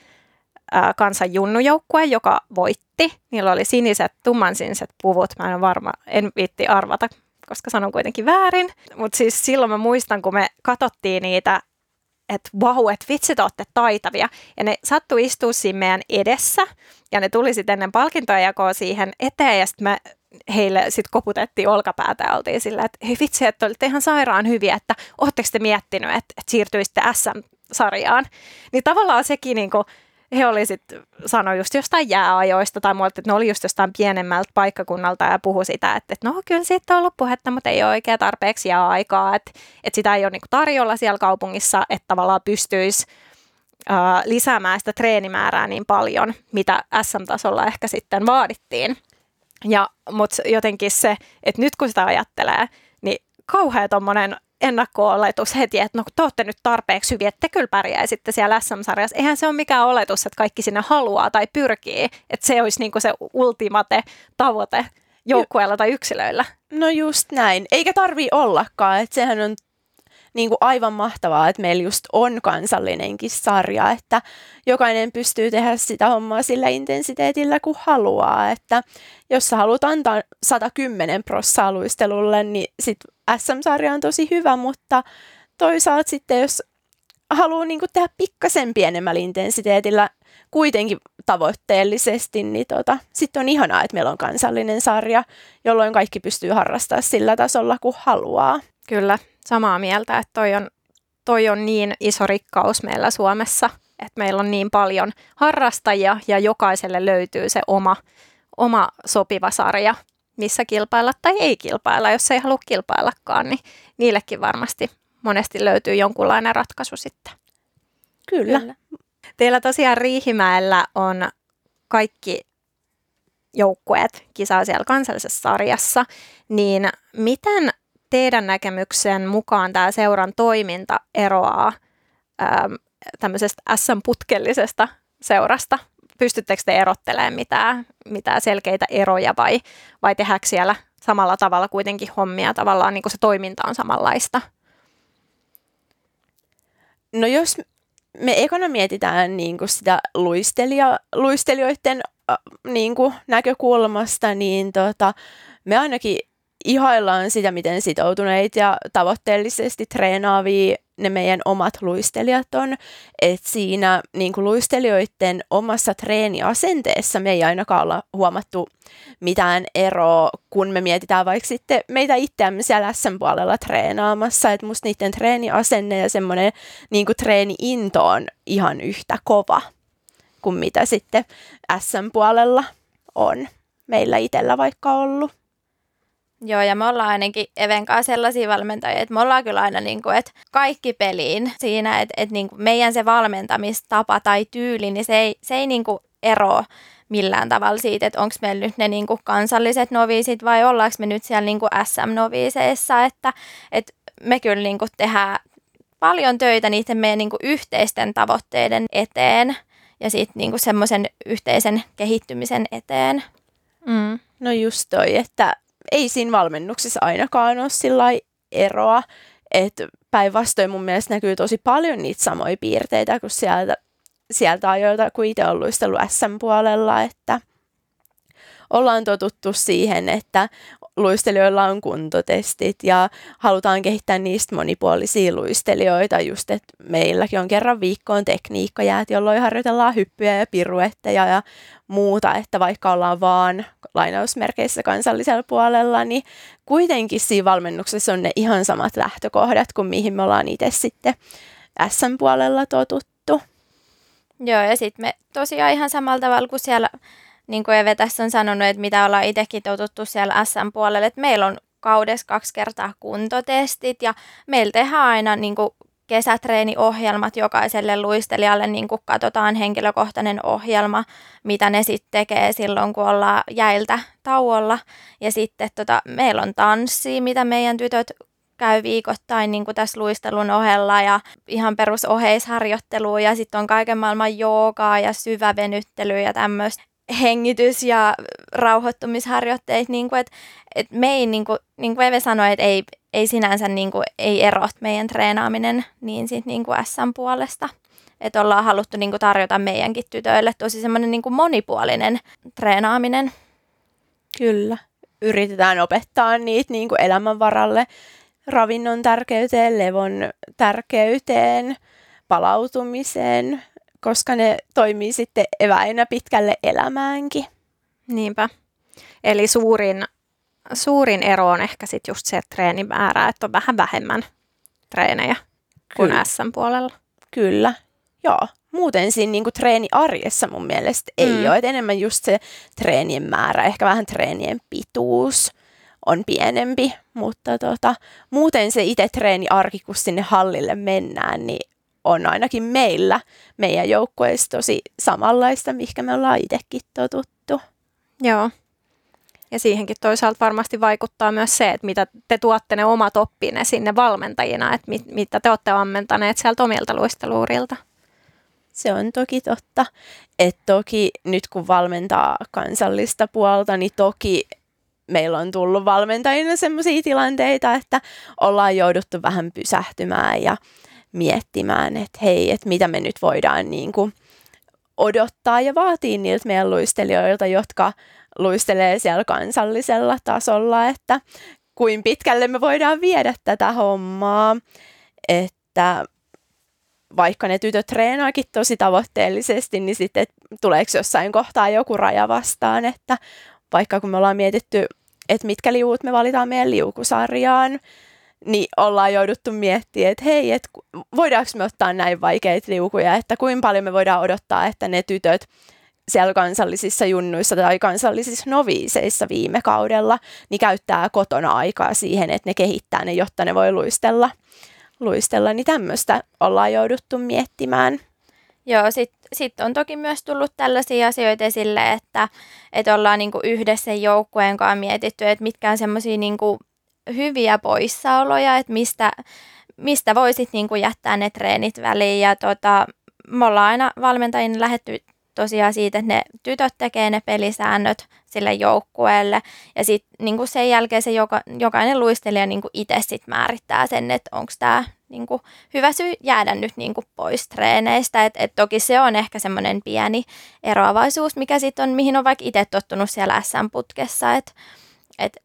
ää, kansan junnujoukkue, joka voitti. Niillä oli siniset, tummansiniset puvut, mä en varma, en viitti arvata koska sanon kuitenkin väärin. Mutta siis silloin mä muistan, kun me katsottiin niitä, että vau, että vitsi, te olette taitavia. Ja ne sattui istua siinä meidän edessä, ja ne tuli sitten ennen palkintoja jakoa siihen eteen, ja sitten heille sitten koputettiin olkapäätä ja oltiin sillä, että hei vitsi, että olitte ihan sairaan hyviä, että ootteko te miettinyt, että, että siirtyisitte SM-sarjaan. Niin tavallaan sekin niin kuin, he oli sitten sanoi just jostain jääajoista tai muualta, että ne oli just jostain pienemmältä paikkakunnalta ja puhu sitä, että, että no kyllä siitä on ollut puhetta, mutta ei ole oikein tarpeeksi jääaikaa, että, että sitä ei ole niinku tarjolla siellä kaupungissa, että tavallaan pystyisi lisäämään sitä treenimäärää niin paljon, mitä SM-tasolla ehkä sitten vaadittiin. Ja, mutta jotenkin se, että nyt kun sitä ajattelee, niin kauhea tuommoinen ennakko-oletus heti, että no te olette nyt tarpeeksi hyviä, että te kyllä pärjäisitte siellä SM-sarjassa. Eihän se ole mikään oletus, että kaikki sinne haluaa tai pyrkii, että se olisi niinku se ultimate tavoite joukkueella tai yksilöillä. No just näin, eikä tarvi ollakaan, että sehän on niin kuin aivan mahtavaa, että meillä just on kansallinenkin sarja, että jokainen pystyy tehdä sitä hommaa sillä intensiteetillä, kun haluaa. Että jos sä haluat antaa 110 prossaa luistelulle, niin sit SM-sarja on tosi hyvä, mutta toisaalta sitten jos haluaa niin tehdä pikkasen pienemmällä intensiteetillä kuitenkin tavoitteellisesti, niin tota, sitten on ihanaa, että meillä on kansallinen sarja, jolloin kaikki pystyy harrastamaan sillä tasolla, kun haluaa. Kyllä, samaa mieltä, että toi on, toi on niin iso rikkaus meillä Suomessa, että meillä on niin paljon harrastajia ja jokaiselle löytyy se oma, oma sopiva sarja, missä kilpailla tai ei kilpailla. Jos ei halua kilpaillakaan, niin niillekin varmasti monesti löytyy jonkunlainen ratkaisu sitten. Kyllä. Kyllä. Teillä tosiaan Riihimäellä on kaikki joukkueet kisaa siellä kansallisessa sarjassa, niin miten teidän näkemyksen mukaan tämä seuran toiminta eroaa ähm, tämmöisestä SM-putkellisesta seurasta? Pystyttekö te erottelemaan mitään, mitään selkeitä eroja vai, vai tehdäänkö siellä samalla tavalla kuitenkin hommia tavallaan, niin kuin se toiminta on samanlaista? No jos me ekana mietitään niin kuin sitä luistelija, luistelijoiden niin kuin näkökulmasta, niin tota, me ainakin ihaillaan sitä, miten sitoutuneita ja tavoitteellisesti treenaavia ne meidän omat luistelijat on. Että siinä niin kuin luistelijoiden omassa treeniasenteessa me ei ainakaan olla huomattu mitään eroa, kun me mietitään vaikka sitten meitä itseämme siellä SM-puolella treenaamassa. Että musta niiden treeniasenne ja semmoinen niin kuin treeni-into on ihan yhtä kova kuin mitä sitten SM-puolella on meillä itsellä vaikka ollut. Joo, ja me ollaan ainakin Even kanssa sellaisia valmentajia, että me ollaan kyllä aina niin kuin, että kaikki peliin siinä, että, että niin kuin meidän se valmentamistapa tai tyyli, niin se ei, se ei niin kuin eroa millään tavalla siitä, että onko meillä nyt ne niin kuin kansalliset noviisit vai ollaanko me nyt siellä niin kuin SM-noviiseissa, että, että me kyllä niin kuin tehdään paljon töitä niiden meidän niin kuin yhteisten tavoitteiden eteen ja sitten niin semmoisen yhteisen kehittymisen eteen. Mm. No just toi, että ei siinä valmennuksessa ainakaan ole sillä eroa, että päinvastoin mun mielestä näkyy tosi paljon niitä samoja piirteitä kuin sieltä, sieltä ajoilta, kun itse on luistellut SM-puolella, että ollaan totuttu siihen, että luistelijoilla on kuntotestit ja halutaan kehittää niistä monipuolisia luistelijoita, just että meilläkin on kerran viikkoon tekniikkajäät, jolloin harjoitellaan hyppyjä ja piruetteja ja muuta, että vaikka ollaan vaan lainausmerkeissä kansallisella puolella, niin kuitenkin siinä valmennuksessa on ne ihan samat lähtökohdat kuin mihin me ollaan itse sitten SM-puolella totuttu. Joo, ja sitten me tosiaan ihan samalla tavalla kuin siellä niin kuin Eve tässä on sanonut, että mitä ollaan itsekin totuttu siellä SM-puolelle, että meillä on kaudessa kaksi kertaa kuntotestit ja meillä tehdään aina niin kuin kesätreeniohjelmat jokaiselle luistelijalle, niin kuin katsotaan henkilökohtainen ohjelma, mitä ne sitten tekee silloin, kun ollaan jäiltä tauolla. Ja sitten tota, meillä on tanssi, mitä meidän tytöt käy viikoittain niin kuin tässä luistelun ohella ja ihan perusoheisharjoittelua ja sitten on kaiken maailman joogaa ja syvävenyttelyä ja tämmöistä hengitys- ja rauhoittumisharjoitteet, niin kuin, että, että me ei, niin kuin, niin kuin Eve sanoi, että ei, ei sinänsä niin kuin, ei ero meidän treenaaminen niin, sit, niin kuin SM-puolesta. Että ollaan haluttu niin kuin, tarjota meidänkin tytöille tosi semmoinen niin kuin monipuolinen treenaaminen. Kyllä. yritetään opettaa niitä niin kuin elämän varalle, ravinnon tärkeyteen, levon tärkeyteen, palautumiseen, koska ne toimii sitten eväinä pitkälle elämäänkin. Niinpä. Eli suurin, suurin ero on ehkä sitten just se treenimäärä, että on vähän vähemmän treenejä kuin Kyllä. SM-puolella. Kyllä, joo. Muuten siinä niin kuin treeniarjessa mun mielestä ei Mm. ole, että enemmän just se treenien määrä, ehkä vähän treenien pituus on pienempi, mutta tota, muuten se itse treeniarki, kun sinne hallille mennään, niin on ainakin meillä, meidän joukkueessa tosi samanlaista, mihinkä me ollaan itsekin totuttu. Joo. Ja siihenkin toisaalta varmasti vaikuttaa myös se, että mitä te tuotte ne omat oppinne sinne valmentajina, että mit, mitä te olette ammentaneet sieltä omilta luisteluurilta. Se on toki totta. että toki nyt kun valmentaa kansallista puolta, niin toki meillä on tullut valmentajina sellaisia tilanteita, että ollaan jouduttu vähän pysähtymään ja miettimään, että hei, että mitä me nyt voidaan niin kuin odottaa ja vaatii niiltä meidän luistelijoilta, jotka luistelee siellä kansallisella tasolla, että kuin pitkälle me voidaan viedä tätä hommaa, että vaikka ne tytöt treenaakin tosi tavoitteellisesti, niin sitten tuleeko jossain kohtaa joku raja vastaan, että vaikka kun me ollaan mietitty, että mitkä liuut me valitaan meidän liukusarjaan, niin ollaan jouduttu miettimään, että hei, että voidaanko me ottaa näin vaikeita liukuja, että kuinka paljon me voidaan odottaa, että ne tytöt siellä kansallisissa junnuissa tai kansallisissa noviiseissa viime kaudella, niin käyttää kotona aikaa siihen, että ne kehittää ne, jotta ne voi luistella, luistella niin tämmöistä ollaan jouduttu miettimään. Joo, sitten sit on toki myös tullut tällaisia asioita esille, että, että ollaan niinku yhdessä joukkueen kanssa mietitty, että mitkä on semmoisia niinku hyviä poissaoloja, että mistä, mistä voisit niinku jättää ne treenit väliin. Ja tota, me ollaan aina valmentajina lähetty tosiaan siitä, että ne tytöt tekee ne pelisäännöt sille joukkueelle ja sitten niinku sen jälkeen se joka, jokainen luistelija niinku itse sit määrittää sen, että onko tämä niinku hyvä syy jäädä nyt niinku pois treeneistä. Et, et toki se on ehkä semmoinen pieni eroavaisuus, mikä sitten on, mihin on vaikka itse tottunut siellä SM-putkessa, että et, et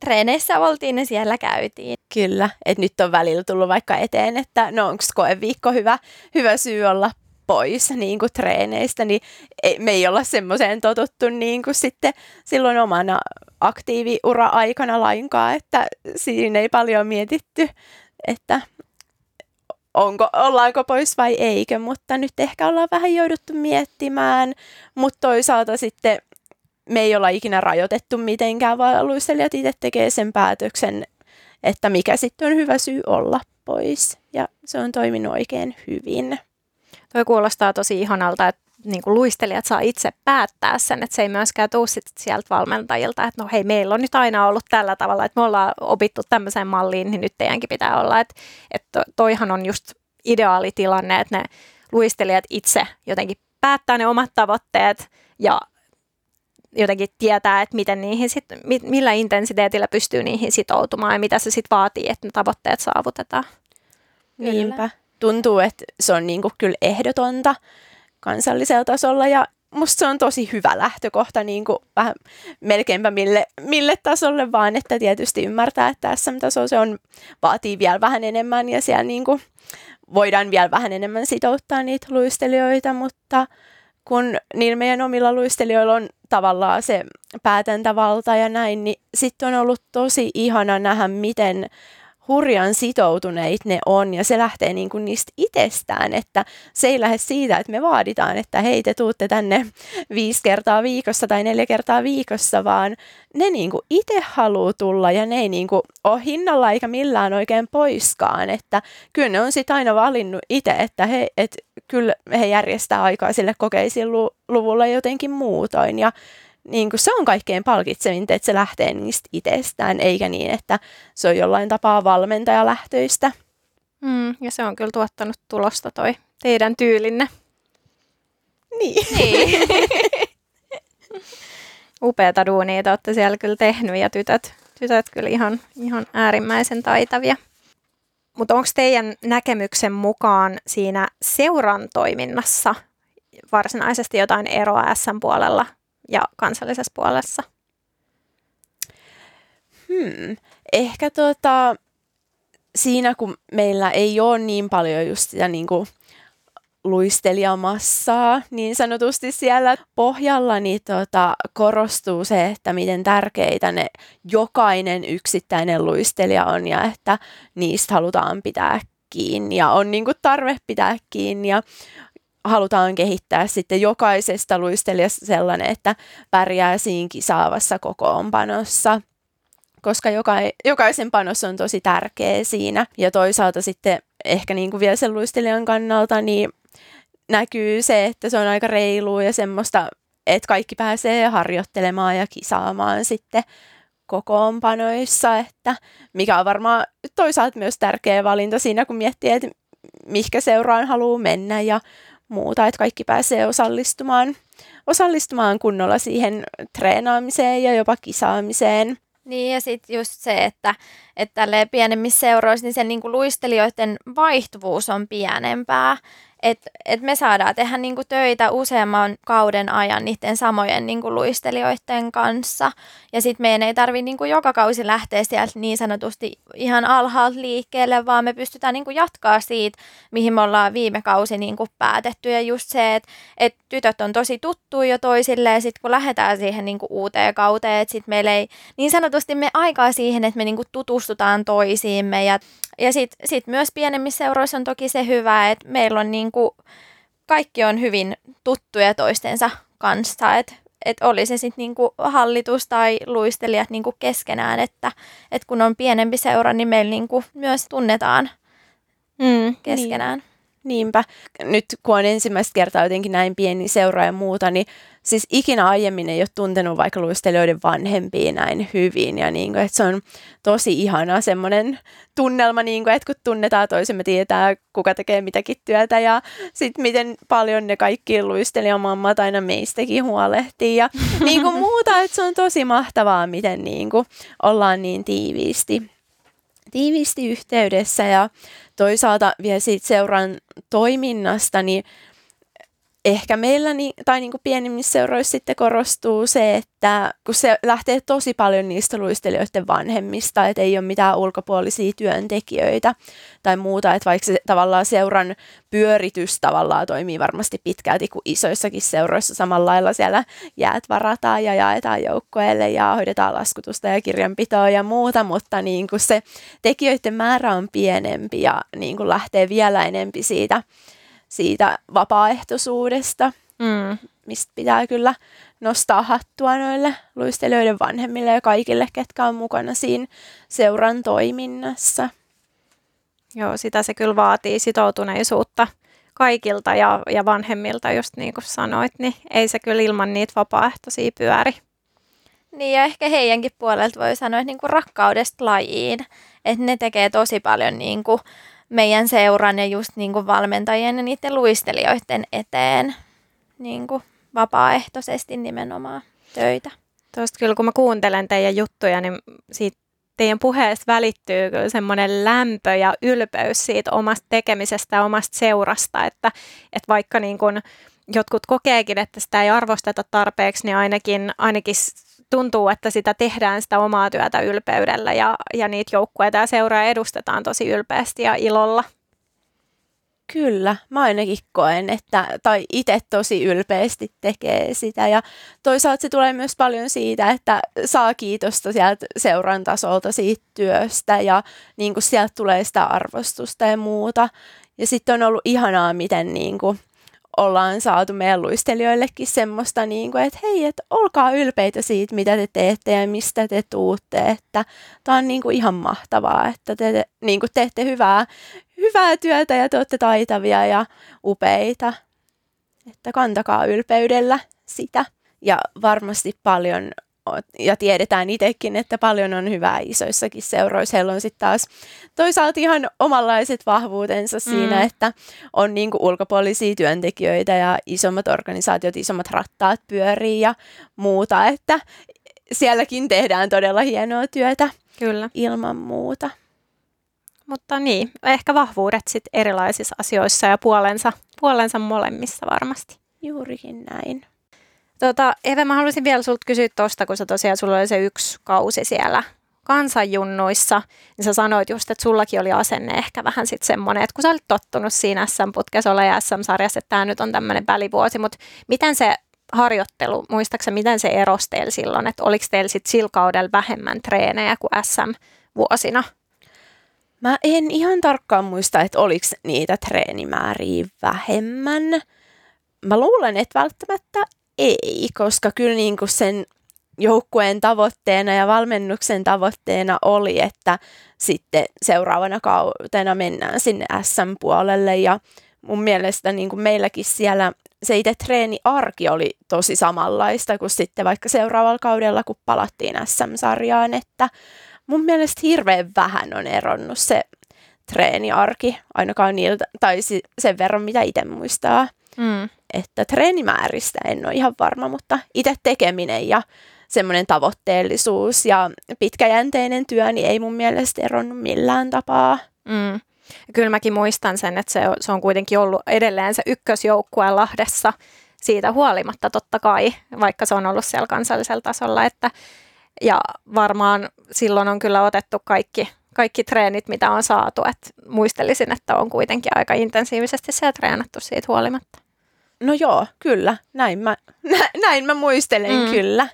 treeneissä oltiin ja siellä käytiin. Kyllä, että nyt on välillä tullut vaikka eteen, että no onko koeviikko hyvä, hyvä syy olla pois niin kuin treeneistä, niin ei, me ei olla semmoiseen totuttu niin kuin sitten silloin omana aktiiviura-aikana lainkaan, että siinä ei paljon mietitty, että onko, ollaanko pois vai eikö, mutta nyt ehkä ollaan vähän jouduttu miettimään, mutta toisaalta sitten me ei olla ikinä rajoitettu mitenkään, vaan luistelijat itse tekee sen päätöksen, että mikä sitten on hyvä syy olla pois. Ja se on toiminut oikein hyvin. Toi kuulostaa tosi ihanalta, että niin kuin luistelijat saa itse päättää sen, että se ei myöskään tule sit sieltä valmentajilta, että no hei, meillä on nyt aina ollut tällä tavalla, että me ollaan opittu tämmöiseen malliin, niin nyt teidänkin pitää olla. Että, että toihan on just ideaali tilanne, että ne luistelijat itse jotenkin päättää ne omat tavoitteet ja jotenkin tietää, että miten niihin sit, millä intensiteetillä pystyy niihin sitoutumaan ja mitä se sitten vaatii, että ne tavoitteet saavutetaan. Niinpä. Tuntuu, että se on niinku kyllä ehdotonta kansallisella tasolla ja musta se on tosi hyvä lähtökohta niin kuin vähän melkeinpä mille, mille tasolle vaan, että tietysti ymmärtää, että SM-taso se on, vaatii vielä vähän enemmän ja siellä niin kuin voidaan vielä vähän enemmän sitouttaa niitä luistelijoita, mutta kun niillä meidän omilla luistelijoilla on tavallaan se päätäntävalta ja näin, niin sitten on ollut tosi ihana nähdä, miten hurjan sitoutuneita ne on ja se lähtee niin kuin niistä itsestään, että se ei lähde siitä, että me vaaditaan, että hei te tuutte tänne viisi kertaa viikossa tai neljä kertaa viikossa, vaan ne niin kuin itse haluaa tulla ja ne ei niin kuin ole hinnalla eikä millään oikein poiskaan, että kyllä ne on sitten aina valinnut itse, että he, et, kyllä he järjestää aikaa sille kokeisille luvulla jotenkin muutoin. Ja niin kuin se on kaikkein palkitsevinta, että se lähtee niistä itsestään, eikä niin, että se on jollain tapaa valmentajalähtöistä. Mm, ja se on kyllä tuottanut tulosta toi teidän tyylinne. Niin. Niin. Upeata duunia te olette siellä kyllä tehnyt ja tytöt, tytöt kyllä ihan, ihan äärimmäisen taitavia. Mutta onko teidän näkemyksen mukaan siinä seuran toiminnassa varsinaisesti jotain eroa SM-puolella ja kansallisessa puolessa? Hmm. Ehkä tota, siinä, kun meillä ei ole niin paljon just sitä niin kuin luistelijamassaa niin sanotusti siellä pohjalla, niin tota, korostuu se, että miten tärkeitä ne jokainen yksittäinen luistelija on ja että niistä halutaan pitää kiinni ja on niin kuin tarve pitää kiinni ja halutaan kehittää sitten jokaisesta luistelijasta sellainen, että pärjää siinä kisaavassa kokoonpanossa koska joka, jokaisen panos on tosi tärkeä siinä. Ja toisaalta sitten ehkä niin kuin vielä sen luistelijan kannalta, niin näkyy se, että se on aika reilu ja semmoista, että kaikki pääsee harjoittelemaan ja kisaamaan sitten kokoonpanoissa, että mikä on varmaan toisaalta myös tärkeä valinta siinä, kun miettii, että mihinkä seuraan haluaa mennä ja muuta, että kaikki pääsee osallistumaan, osallistumaan kunnolla siihen treenaamiseen ja jopa kisaamiseen. Niin ja sitten just se, että, että pienemmissä seuroissa niin se niinku luistelijoiden vaihtuvuus on pienempää että et me saadaan tehdä niinku töitä useamman kauden ajan niiden samojen niinku luistelijoiden kanssa. Ja sitten meidän ei tarvitse niinku joka kausi lähteä sieltä niin sanotusti ihan alhaalta liikkeelle, vaan me pystytään niinku jatkaa siitä, mihin me ollaan viime kausi niinku päätetty. Ja just se, että et tytöt on tosi tuttuja jo toisille, ja sitten kun lähdetään siihen niinku uuteen kauteen, että sitten meillä ei niin sanotusti me aikaa siihen, että me niinku tutustutaan toisiimme ja ja sitten sit myös pienemmissä seuroissa on toki se hyvä, että meillä on niinku, kaikki on hyvin tuttuja toistensa kanssa, että et oli se sitten niinku hallitus tai luistelijat niinku keskenään, että et kun on pienempi seura, niin meillä niinku myös tunnetaan mm, keskenään. Niin. Niinpä. Nyt kun on ensimmäistä kertaa jotenkin näin pieni seura ja muuta, niin siis ikinä aiemmin ei ole tuntenut vaikka luistelijoiden vanhempia näin hyvin. Ja niin kuin, että se on tosi ihana semmoinen tunnelma, niin kuin, että kun tunnetaan toisemme, tietää kuka tekee mitäkin työtä ja sitten miten paljon ne kaikki luistelijamammat aina meistäkin huolehtii ja niin kuin muuta, että se on tosi mahtavaa, miten niin kuin ollaan niin tiiviisti tiiviisti yhteydessä ja toisaalta vielä siitä seuran toiminnasta, niin ehkä meillä niin, tai niin kuin pienimmissä seuroissa sitten korostuu se, että kun se lähtee tosi paljon niistä luistelijoiden vanhemmista, että ei ole mitään ulkopuolisia työntekijöitä tai muuta, että vaikka se tavallaan seuran pyöritys tavallaan toimii varmasti pitkälti kuin isoissakin seuroissa samalla lailla siellä jäät varataan ja jaetaan joukkoille ja hoidetaan laskutusta ja kirjanpitoa ja muuta, mutta niin kuin se tekijöiden määrä on pienempi ja niin kuin lähtee vielä enempi siitä siitä vapaaehtoisuudesta, mm. mistä pitää kyllä nostaa hattua noille luistelijoiden vanhemmille ja kaikille, ketkä on mukana siinä seuran toiminnassa. Joo, sitä se kyllä vaatii sitoutuneisuutta kaikilta ja, ja vanhemmilta, just niin kuin sanoit, niin ei se kyllä ilman niitä vapaaehtoisia pyöri. Niin ja ehkä heidänkin puolelta voi sanoa, että niin kuin rakkaudesta lajiin, että ne tekee tosi paljon niin kuin meidän seuran ja just niin kuin valmentajien ja niiden luistelijoiden eteen niin kuin vapaaehtoisesti nimenomaan töitä. Tuosta kyllä kun mä kuuntelen teidän juttuja, niin siitä teidän puheesta välittyy semmoinen lämpö ja ylpeys siitä omasta tekemisestä omasta seurasta, että, että vaikka niin kun jotkut kokeekin, että sitä ei arvosteta tarpeeksi, niin ainakin, ainakin tuntuu, että sitä tehdään sitä omaa työtä ylpeydellä ja, ja niitä joukkueita ja seuraa edustetaan tosi ylpeästi ja ilolla. Kyllä, mä ainakin koen, että, tai itse tosi ylpeästi tekee sitä ja toisaalta se tulee myös paljon siitä, että saa kiitosta sieltä seuran tasolta siitä työstä ja niin kuin sieltä tulee sitä arvostusta ja muuta. Ja sitten on ollut ihanaa, miten niin kuin ollaan saatu meidän luistelijoillekin semmoista, niin kuin, että hei, että olkaa ylpeitä siitä, mitä te teette ja mistä te tuutte, että tämä on niin kuin ihan mahtavaa, että te niin kuin teette hyvää, hyvää työtä ja te olette taitavia ja upeita, että kantakaa ylpeydellä sitä. Ja varmasti paljon ja tiedetään itsekin, että paljon on hyvää isoissakin seuroissa. Heillä on sitten taas toisaalta ihan omanlaiset vahvuutensa mm. siinä, että on niinku ulkopuolisia työntekijöitä ja isommat organisaatiot, isommat rattaat pyörii ja muuta, että sielläkin tehdään todella hienoa työtä Kyllä. ilman muuta. Mutta niin, ehkä vahvuudet sitten erilaisissa asioissa ja puolensa, puolensa molemmissa varmasti. Juurikin näin. Tota, Eve, mä haluaisin vielä sulta kysyä tuosta, kun sä tosiaan sulla oli se yksi kausi siellä kansanjunnuissa, niin sä sanoit just, että sullakin oli asenne ehkä vähän sitten semmoinen, että kun sä olit tottunut siinä SM-putkessa olla ja SM-sarjassa, että tämä nyt on tämmöinen välivuosi, mutta miten se harjoittelu, muistaakseni miten se erosi silloin, että oliko teillä sitten sillä kaudella vähemmän treenejä kuin SM-vuosina? Mä en ihan tarkkaan muista, että oliko niitä treenimääriä vähemmän. Mä luulen, että välttämättä ei, koska kyllä niin kuin sen joukkueen tavoitteena ja valmennuksen tavoitteena oli, että sitten seuraavana kautena mennään sinne SM-puolelle ja mun mielestä niin kuin meilläkin siellä se itse treeniarki oli tosi samanlaista kuin sitten vaikka seuraavalla kaudella, kun palattiin SM-sarjaan, että mun mielestä hirveän vähän on eronnut se treeniarki, ainakaan niiltä, tai sen verran mitä itse muistaa. Mm. Että treenimääristä en ole ihan varma, mutta itse tekeminen ja semmoinen tavoitteellisuus ja pitkäjänteinen työ niin ei mun mielestä eronnut millään tapaa. Mm. Kyllä mäkin muistan sen, että se se on kuitenkin ollut edelleen se ykkösjoukkue Lahdessa siitä huolimatta totta kai, vaikka se on ollut siellä kansallisella tasolla. Että, ja varmaan silloin on kyllä otettu kaikki, kaikki treenit, mitä on saatu. Et muistelisin, että on kuitenkin aika intensiivisesti siellä treenattu siitä huolimatta. No joo, kyllä. Näin mä, nä, näin mä muistelen mm. kyllä.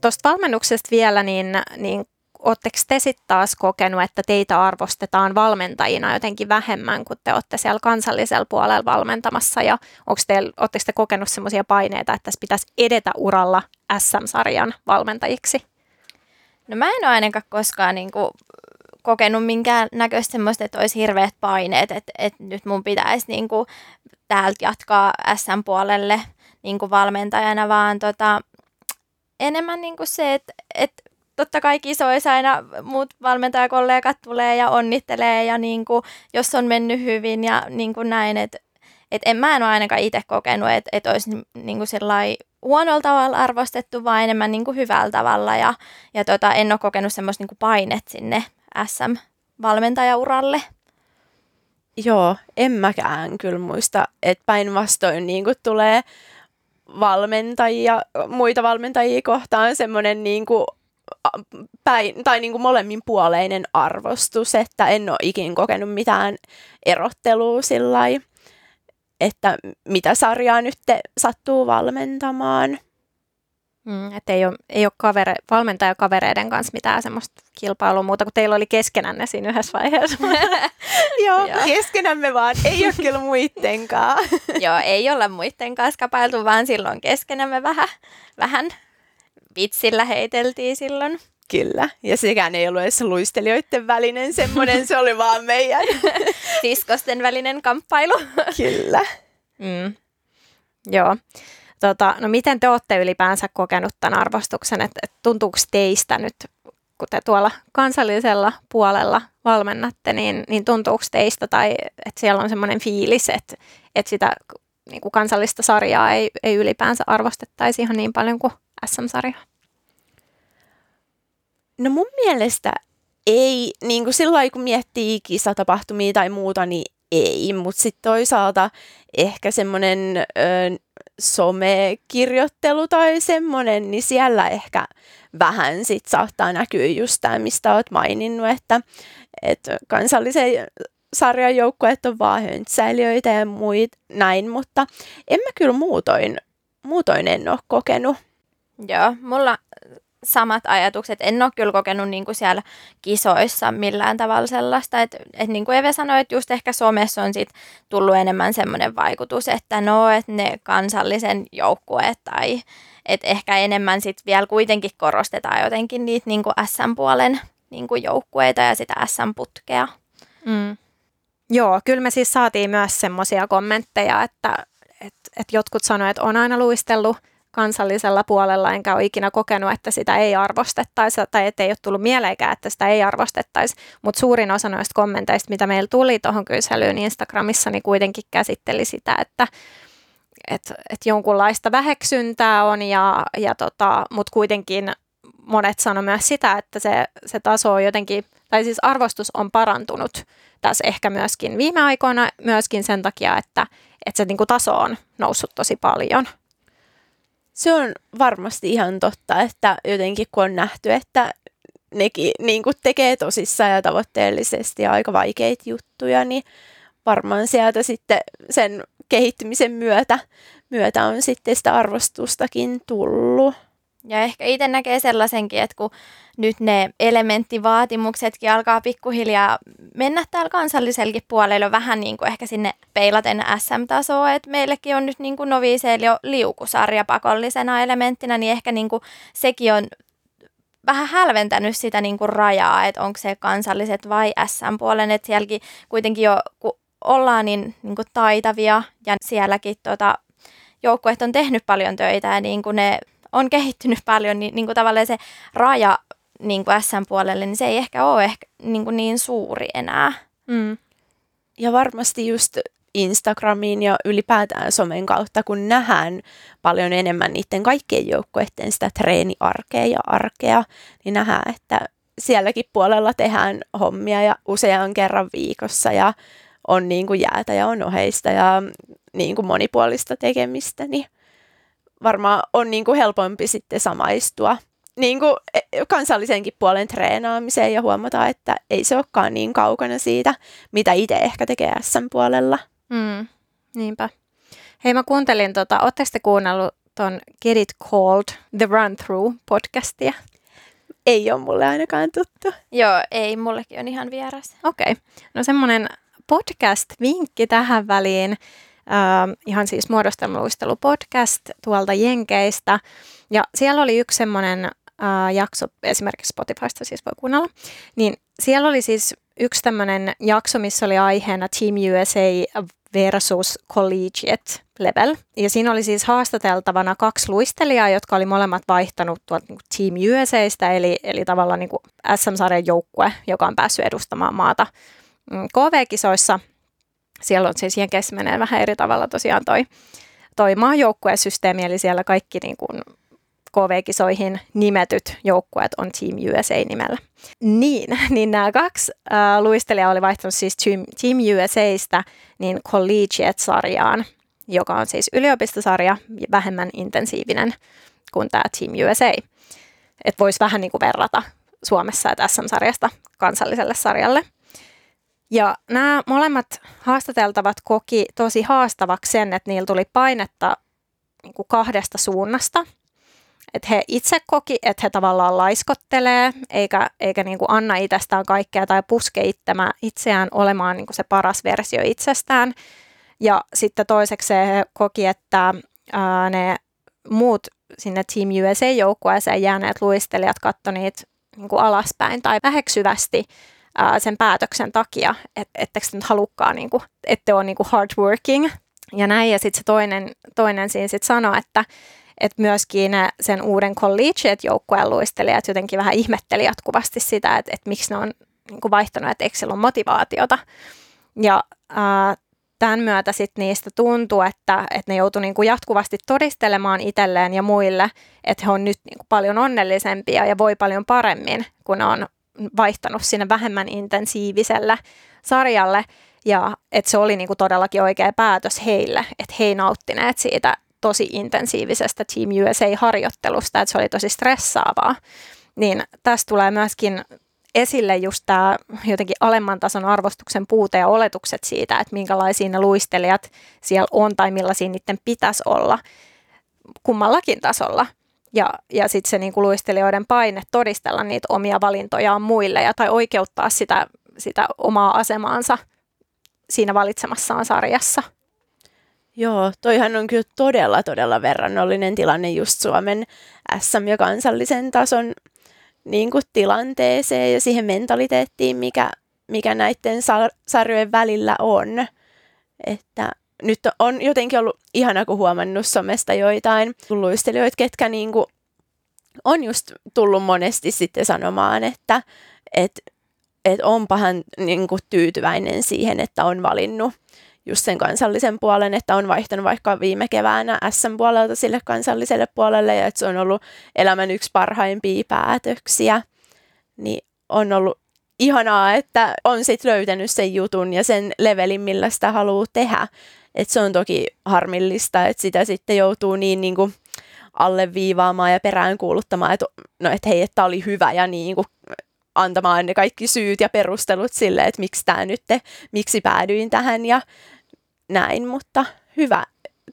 Tuosta valmennuksesta vielä, niin, niin oletteko te sitten taas kokenut, että teitä arvostetaan valmentajina jotenkin vähemmän, kun te olette siellä kansallisella puolella valmentamassa, ja oletteko te kokenut sellaisia paineita, että tässä pitäisi edetä uralla SM-sarjan valmentajiksi? No mä en ole ainakaan koskaan niin kuin, kokenut minkään näköistä semmoista, että olisi hirveät paineet, että, että nyt mun pitäisi niin kuin, täältä jatkaa SM-puolelle niin kuin valmentajana, vaan tota, enemmän niin kuin se, että, että totta kai kisoissa aina muut valmentajakollegat tulee ja onnittelee ja niin kuin, jos on mennyt hyvin ja niin kuin näin, että et en mä en ole ainakaan itse kokenut, että et olisi niin kuin huonolla tavalla arvostettu, vaan enemmän niin kuin hyvällä tavalla ja, ja tota, en ole kokenut semmoista niin kuin painet sinne SM-valmentajauralle. Joo, en mäkään kyllä muista, että päinvastoin niin tulee valmentajia, muita valmentajia kohtaan semmoinen niin kuin päin, tai niin kuin molemmin puoleinen arvostus, että en ole ikin kokenut mitään erottelua sillä että mitä sarjaa nyt sattuu valmentamaan. Mm, että ei ole, ei ole kavere, valmentajakavereiden kanssa mitään semmoista kilpailua muuta, kuin teillä oli keskenänne siinä yhdessä vaiheessa. Joo, keskenämme vaan, ei ole kyllä muittenkaan. Joo, ei olla muitten kanssa kapailtu, vaan silloin keskenämme vähän, vähän vitsillä heiteltiin silloin. Kyllä, ja sekään ei ollut edes luistelijoiden välinen semmoinen, se oli vaan meidän. Siskosten välinen kamppailu. Kyllä. Mm. Joo. Tota, no miten te olette ylipäänsä kokenut tämän arvostuksen, että et tuntuuko teistä nyt, kun te tuolla kansallisella puolella valmennatte, niin, niin tuntuuko teistä tai että siellä on semmoinen fiilis, että, että sitä niin kuin kansallista sarjaa ei, ei ylipäänsä arvostettaisi ihan niin paljon kuin SM-sarjaa? No mun mielestä ei, niin kuin silloin kun miettii kisatapahtumia tai muuta, niin ei, mutta sitten toisaalta ehkä semmoinen somekirjoittelu tai semmoinen, niin siellä ehkä vähän sit saattaa näkyä just tämä, mistä olet maininnut, että, että kansallisen sarjan joukkueet on vaan höntsäilijöitä ja muit näin, mutta en mä kyllä muutoin, muutoin en ole kokenut. Joo, mulla samat ajatukset. En ole kyllä kokenut niin kuin siellä kisoissa millään tavalla sellaista. Että et niin kuin Eve sanoi, että just ehkä somessa on sit tullut enemmän semmoinen vaikutus, että no, että ne kansallisen joukkueet tai että ehkä enemmän sitten vielä kuitenkin korostetaan jotenkin niitä niin kuin SM-puolen niin kuin joukkueita ja sitä SM-putkea. Mm. Joo, kyllä me siis saatiin myös semmoisia kommentteja, että et, et jotkut sanoivat, että on aina luistellut kansallisella puolella, enkä ole ikinä kokenut, että sitä ei arvostettaisi tai että ei ole tullut mieleenkään, että sitä ei arvostettaisi. Mutta suurin osa noista kommenteista, mitä meillä tuli tuohon kyselyyn Instagramissa, niin kuitenkin käsitteli sitä, että et, et jonkunlaista väheksyntää on, ja, ja tota, mutta kuitenkin monet sanoi myös sitä, että se, se taso on jotenkin, tai siis arvostus on parantunut tässä ehkä myöskin viime aikoina, myöskin sen takia, että, että se niin kuin taso on noussut tosi paljon Se on varmasti ihan totta, että jotenkin kun on nähty, että nekin niin kuin tekee tosissaan ja tavoitteellisesti ja aika vaikeita juttuja, niin varmaan sieltä sitten sen kehittymisen myötä, myötä on sitten sitä arvostustakin tullut. Ja ehkä itse näkee sellaisenkin, että kun nyt ne elementtivaatimuksetkin alkaa pikkuhiljaa mennä täällä kansallisellakin puolella vähän niin kuin ehkä sinne peilaten SM-tasoa, että meillekin on nyt niin kuin noviseilla jo liukusarja pakollisena elementtinä, niin ehkä niin kuin sekin on vähän hälventänyt sitä niin kuin rajaa, että onko se kansalliset vai SM-puolen, että sielläkin kuitenkin jo, kun ollaan niin, niin kuin taitavia ja sielläkin tota, joukkueet on tehnyt paljon töitä ja niin kuin ne on kehittynyt paljon, niin, niin kuin tavallaan se raja niin kuin SM-puolelle, niin se ei ehkä ole ehkä niin, kuin niin suuri enää. Mm. Ja varmasti just Instagramiin ja ylipäätään somen kautta, kun nähdään paljon enemmän niiden kaikkien joukkueiden sitä treeniarkea ja arkea, niin nähdään, että sielläkin puolella tehdään hommia ja usean kerran viikossa ja on niin kuin jäätä ja on oheista ja niin kuin monipuolista tekemistä, niin varmaan on niin kuin helpompi sitten samaistua niin kuin e, kansallisenkin puolen treenaamiseen ja huomata, että ei se olekaan niin kaukana siitä, mitä itse ehkä tekee SM-puolella. Mm, niinpä. Hei, mä kuuntelin, tota, ootteko te kuunnellut ton Get It Called The Run Through podcastia? Ei ole mulle ainakaan tuttu. Joo, ei, mullekin on ihan vieras. Okei, okay. no semmoinen podcast-vinkki tähän väliin. Uh, ihan siis muodostelmaluistelupodcast tuolta Jenkeistä. Ja siellä oli yksi semmoinen uh, jakso, esimerkiksi Spotifysta siis voi kuunnella, niin siellä oli siis yksi tämmöinen jakso, missä oli aiheena Team USA versus collegiate level. Ja siinä oli siis haastateltavana kaksi luistelijaa, jotka oli molemmat vaihtanut tuolta niin Team USAista, eli, eli tavallaan niin SM-sarjan joukkue, joka on päässyt edustamaan maata mm, KV-kisoissa. Siellä on siis Jenkeissä menee vähän eri tavalla tosiaan toi, toi maajoukkuesysteemi, eli siellä kaikki niin kuin KV-kisoihin nimetyt joukkueet on Team USA-nimellä. Niin, niin nämä kaksi äh, luistelijaa oli vaihtanut siis Team, Team USAista niin Collegiate-sarjaan, joka on siis yliopistosarja vähemmän intensiivinen kuin tämä Team USA. Että voisi vähän niin kuin verrata Suomessa ja SM-sarjasta kansalliselle sarjalle. Ja nämä molemmat haastateltavat koki tosi haastavaksi sen, että niillä tuli painetta niin kuin kahdesta suunnasta – että he itse koki, että he tavallaan laiskottelee, eikä, eikä niin kuin anna itsestään kaikkea tai puske itseään olemaan niin kuin se paras versio itsestään. Ja sitten toiseksi he koki, että ää, ne muut sinne Team USA-joukkueeseen jääneet luistelijat katsoi niitä niin kuin alaspäin tai väheksyvästi ää, sen päätöksen takia, että ettekö nyt halukkaan, niin kuin, ette ole niin kuin hardworking ja näin. Ja sitten se toinen, toinen siinä sitten sanoi, että että myöskin sen uuden collegiate-joukkueen luistelijat jotenkin vähän ihmetteli jatkuvasti sitä, että, että miksi ne on niin kuin vaihtanut, että eikö on motivaatiota. Ja ää, tämän myötä sit niistä tuntuu, että, että ne joutuu niin kuin jatkuvasti todistelemaan itselleen ja muille, että he on nyt niin kuin paljon onnellisempia ja voi paljon paremmin, kun ne on vaihtanut sinne vähemmän intensiiviselle sarjalle. Ja että se oli niin kuin todellakin oikea päätös heille, että he nauttineet siitä tosi intensiivisestä Team USA-harjoittelusta, että se oli tosi stressaavaa. Niin tästä tulee myöskin esille just tämä jotenkin alemman tason arvostuksen puute ja oletukset siitä, että minkälaisia ne luistelijat siellä on tai millaisia niiden pitäisi olla kummallakin tasolla. Ja, ja sitten se niinku luistelijoiden paine todistella niitä omia valintojaan muille ja, tai oikeuttaa sitä, sitä omaa asemaansa siinä valitsemassaan sarjassa. Joo, toihan on kyllä todella, todella verrannollinen tilanne just Suomen SM- ja kansallisen tason niin kuin tilanteeseen ja siihen mentaliteettiin, mikä, mikä näiden sarjojen välillä on. Että nyt on jotenkin ollut ihana, kun huomannut somesta joitain luistelijoita, ketkä niin kuin on just tullut monesti sitten sanomaan, että et, et onpahan niin kuin tyytyväinen siihen, että on valinnut just sen kansallisen puolen, että on vaihtanut vaikka viime keväänä SM-puolelta sille kansalliselle puolelle ja että se on ollut elämän yksi parhaimpia päätöksiä, niin on ollut ihanaa, että on sitten löytänyt sen jutun ja sen levelin, millä sitä haluaa tehdä. Et se on toki harmillista, että sitä sitten joutuu niin, niin kuin alleviivaamaan ja peräänkuuluttamaan, että, no, että hei, että oli hyvä ja niin kuin antamaan ne kaikki syyt ja perustelut sille, että miksi tämä nyt, miksi päädyin tähän ja näin, mutta hyvä.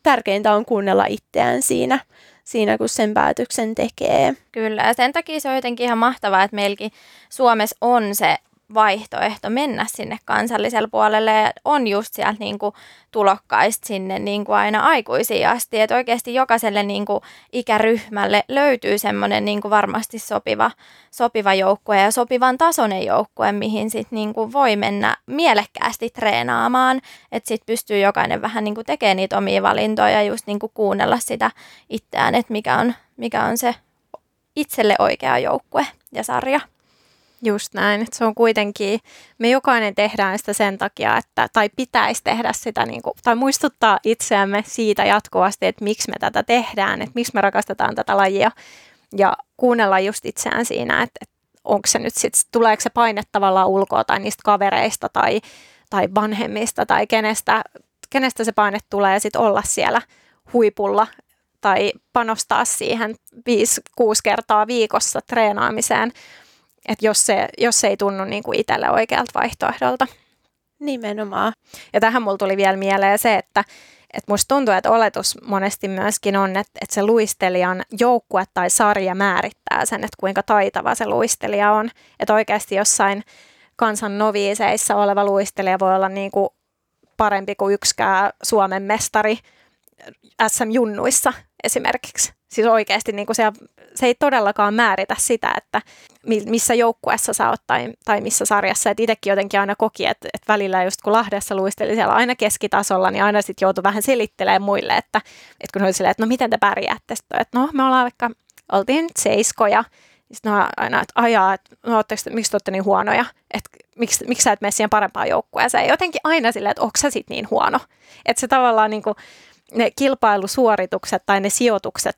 Tärkeintä on kuunnella itseään siinä, siinä, kun sen päätöksen tekee. Kyllä, ja sen takia se on jotenkin ihan mahtavaa, että meilläkin Suomessa on se vaihtoehto mennä sinne kansalliselle puolelle ja on just sieltä niin kuin tulokkaista sinne niin kuin aina aikuisiin asti. Että oikeasti jokaiselle niin kuin ikäryhmälle löytyy semmoinen niin kuin varmasti sopiva, sopiva joukkue ja sopivan tasoinen joukkue, mihin sitten niin kuin voi mennä mielekkäästi treenaamaan. Että sitten pystyy jokainen vähän niin kuin tekemään niitä omia valintoja ja just niin kuin kuunnella sitä itseään, että mikä on, mikä on se itselle oikea joukkue ja sarja. Just näin, että se on kuitenkin, me jokainen tehdään sitä sen takia, että, tai pitäisi tehdä sitä, niin kuin, tai muistuttaa itseämme siitä jatkuvasti, että miksi me tätä tehdään, että miksi me rakastetaan tätä lajia, ja kuunnella just itseään siinä, että, että onko se nyt sitten, tuleeko se paine tavallaan ulkoa tai niistä kavereista tai, tai vanhemmista tai kenestä, kenestä se paine tulee ja sitten olla siellä huipulla tai panostaa siihen 5-6 kertaa viikossa treenaamiseen, että jos se, jos se ei tunnu niin kuin itselle oikealta vaihtoehdolta. Nimenomaan. Ja tähän mulla tuli vielä mieleen se, että, että musta tuntuu, että oletus monesti myöskin on, että, että se luistelijan joukkue tai sarja määrittää sen, että kuinka taitava se luistelija on. Että oikeasti jossain kansan noviiseissa oleva luistelija voi olla niin kuin parempi kuin yksikään Suomen mestari SM-junnuissa esimerkiksi. Siis oikeasti niin kuin se, se ei todellakaan määritä sitä, että missä joukkueessa sä oot tai, tai missä sarjassa. Et itsekin jotenkin aina koki, että, että välillä just kun Lahdessa luisteli siellä aina keskitasolla, niin aina sitten joutui vähän selittelemään muille, että, että kun oli silleen, että no miten te pärjäätte sitten, että no me ollaan vaikka, oltiin nyt seiskoja, sitten no aina, että ajaa, että no, ootteko, miksi te olette niin huonoja, että miksi, miksi sä et mene siihen parempaan joukkueeseen. Jotenkin aina silleen, että onko sä sitten niin huono. Että se tavallaan niin kuin, ne kilpailusuoritukset tai ne sijoitukset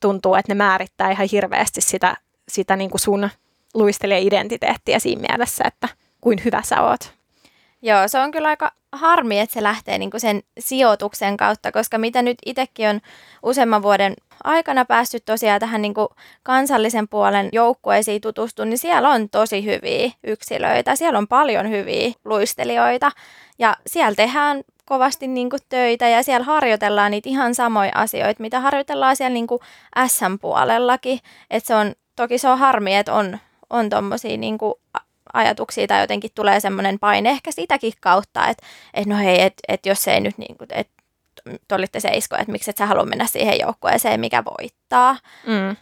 tuntuu, että ne määrittää ihan hirveästi sitä, sitä niin kuin sun luistelija-identiteettiä siinä mielessä, että kuin hyvä sä oot. Joo, se on kyllä aika harmi, että se lähtee niin kuin sen sijoituksen kautta, koska mitä nyt itsekin on useamman vuoden aikana päässyt tosiaan tähän niin kuin kansallisen puolen joukkueisiin tutustumaan, niin siellä on tosi hyviä yksilöitä, siellä on paljon hyviä luistelijoita ja siellä tehdään kovasti niin kuin töitä ja siellä harjoitellaan niitä ihan samoja asioita, mitä harjoitellaan siellä niin kuin SM-puolellakin. Et se on, toki se on harmi, että on, on tuommoisia niin ajatuksia tai jotenkin tulee semmoinen paine ehkä sitäkin kautta, että et no hei, että et jos ei nyt niin kuin, te olitte seisko, että miksi et sä halua mennä siihen joukkueeseen, mikä voittaa. Mm.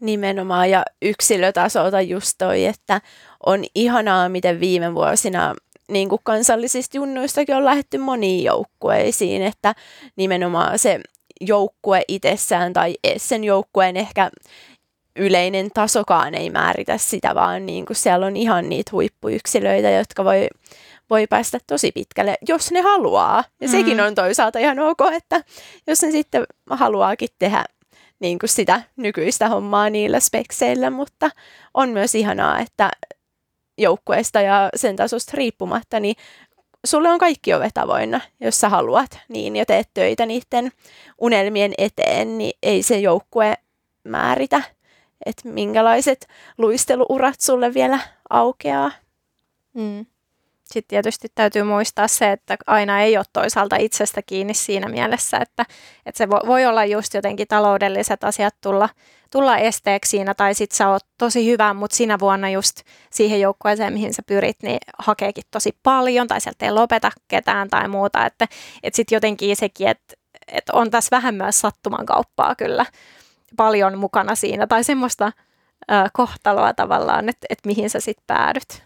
Nimenomaan ja yksilötasolta just toi, että on ihanaa, miten viime vuosina niin kuin kansallisista junnuistakin on lähetty moniin joukkueisiin, että nimenomaan se joukkue itsessään tai sen joukkueen ehkä yleinen tasokaan ei määritä sitä, vaan niin kuin siellä on ihan niitä huippuyksilöitä, jotka voi, voi päästä tosi pitkälle, jos ne haluaa. Ja mm. sekin on toisaalta ihan ok, että jos ne sitten haluaakin tehdä niin kuin sitä nykyistä hommaa niillä spekseillä, mutta on myös ihanaa, että joukkueesta ja sen tasosta riippumatta, niin sulle on kaikki ovet avoinna, jos sä haluat niin ja teet töitä niiden unelmien eteen, niin ei se joukkue määritä, että minkälaiset luisteluurat sulle vielä aukeaa. Mm. Sitten tietysti täytyy muistaa se, että aina ei ole toisaalta itsestä kiinni siinä mielessä, että, että se voi olla just jotenkin taloudelliset asiat tulla, tulla esteeksi siinä, tai sitten sä oot tosi hyvä, mutta sinä vuonna just siihen joukkueeseen, mihin sä pyrit, niin hakeekin tosi paljon, tai sieltä ei lopeta ketään tai muuta, että, että sitten jotenkin sekin, että, että on tässä vähän myös sattuman kauppaa kyllä paljon mukana siinä, tai semmoista äh, kohtaloa tavallaan, että, että mihin sä sitten päädyt.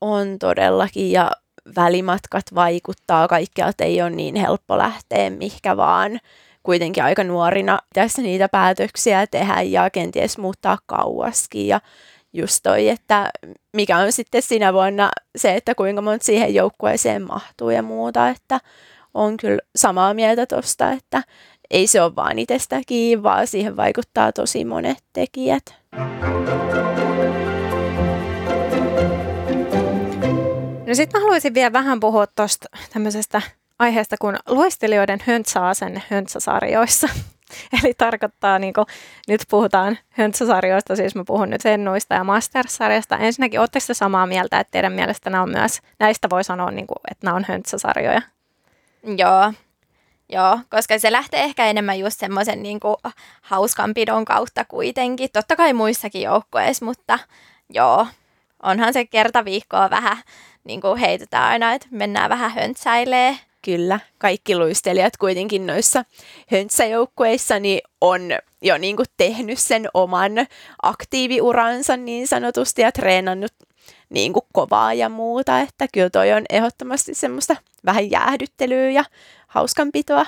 On todellakin ja välimatkat vaikuttaa, kaikkialta ei ole niin helppo lähteä mihinkä vaan. Kuitenkin aika nuorina tässä niitä päätöksiä tehdä ja kenties muuttaa kauaskin ja just toi, että mikä on sitten sinä vuonna se, että kuinka monta siihen joukkueeseen mahtuu ja muuta, että on kyllä samaa mieltä tosta, että ei se ole vaan itsestä kiinni, vaan siihen vaikuttaa tosi monet tekijät. No sitten mä haluaisin vielä vähän puhua tuosta tämmöisestä aiheesta kuin luistelijoiden höntsäasenne höntsäsarjoissa. Eli tarkoittaa, niin kuin, nyt puhutaan höntsäsarjoista, siis mä puhun nyt Sennuista ja Masters-sarjasta. Ensinnäkin, oletteko samaa mieltä, että teidän mielestä nämä on myös, näistä voi sanoa, niin kuin, että nämä on höntsäsarjoja? Joo, Joo, koska se lähtee ehkä enemmän just semmoisen niin hauskanpidon kautta kuitenkin. Totta kai muissakin joukkueissa, mutta joo, onhan se kerta viikkoa vähän niin kuin heitetään aina, että mennään vähän höntsäilee. Kyllä, kaikki luistelijat kuitenkin noissa höntsäjoukkueissa niin on jo niin kuin tehnyt sen oman aktiiviuransa niin sanotusti ja treenannut niin kuin kovaa ja muuta, että kyllä toi on ehdottomasti semmoista vähän jäähdyttelyä ja hauskanpitoa.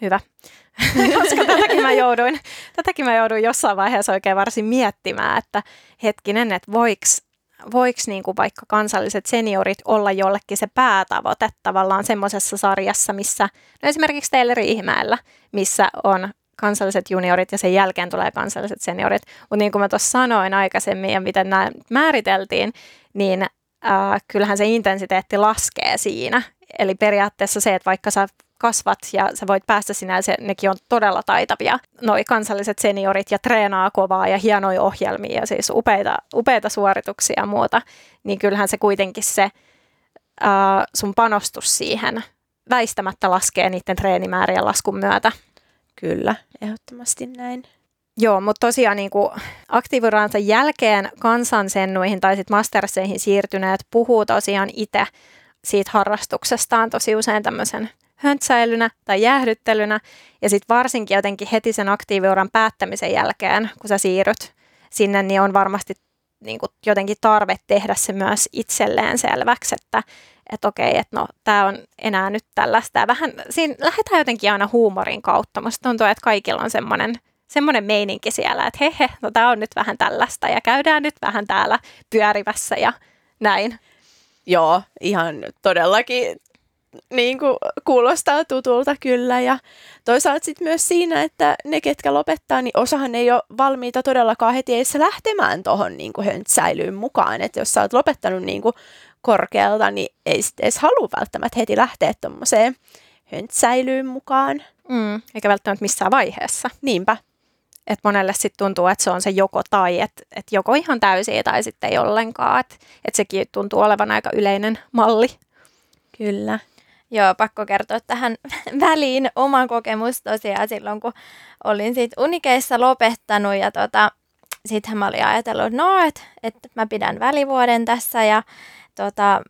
Hyvä. Koska tätäkin mä, jouduin, tätäkin mä jouduin jossain vaiheessa oikein varsin miettimään, että hetkinen, että voiko voiko niin kuin vaikka kansalliset seniorit olla jollekin se päätavoite tavallaan semmoisessa sarjassa, missä, no esimerkiksi teille Riihimäellä, missä on kansalliset juniorit ja sen jälkeen tulee kansalliset seniorit. Mutta niin kuin mä tuossa sanoin aikaisemmin ja miten nämä määriteltiin, niin äh, kyllähän se intensiteetti laskee siinä. Eli periaatteessa se, että vaikka sä kasvat ja sä voit päästä sinä, ja se, nekin on todella taitavia, noi kansalliset seniorit ja treenaa kovaa ja hienoja ohjelmia ja siis upeita, upeita suorituksia ja muuta, niin kyllähän se kuitenkin se ää, sun panostus siihen väistämättä laskee niiden treenimäärien laskun myötä. Kyllä, ehdottomasti näin. Joo, mutta tosiaan niin aktiiviransa jälkeen kansansennuihin tai sitten masterseihin siirtyneet puhuu tosiaan itse siitä harrastuksestaan tosi usein tämmöisen höntsäilynä tai jäähdyttelynä. Ja sitten varsinkin jotenkin heti sen aktiiviuran päättämisen jälkeen, kun sä siirryt sinne, niin on varmasti niin kuin jotenkin tarve tehdä se myös itselleen selväksi, että että okei, että no tämä on enää nyt tällaista. Vähän, siinä lähdetään jotenkin aina huumorin kautta. Musta tuntuu, että kaikilla on semmoinen semmoinen meininki siellä, että hehe, no tämä on nyt vähän tällaista ja käydään nyt vähän täällä pyörivässä ja näin. Joo, ihan todellakin niin kuin kuulostaa tutulta kyllä. Ja toisaalta sitten myös siinä, että ne, ketkä lopettaa, niin osahan ei ole valmiita todellakaan heti edes lähtemään tuohon niin höntsäilyyn mukaan. Että jos sä oot lopettanut niin kuin korkealta, niin ei sitten edes halua välttämättä heti lähteä tuommoiseen höntsäilyyn mukaan. Mm, eikä välttämättä missään vaiheessa. Niinpä. Et monelle sitten tuntuu, että se on se joko tai, että et joko ihan täysiä tai sitten ei ollenkaan. Että et sekin tuntuu olevan aika yleinen malli. Kyllä. Joo, pakko kertoa tähän väliin oma kokemus tosiaan silloin, kun olin siitä unikeissa lopettanut ja tota, sitten mä olin ajatellut, no, että et mä pidän välivuoden tässä ja tota,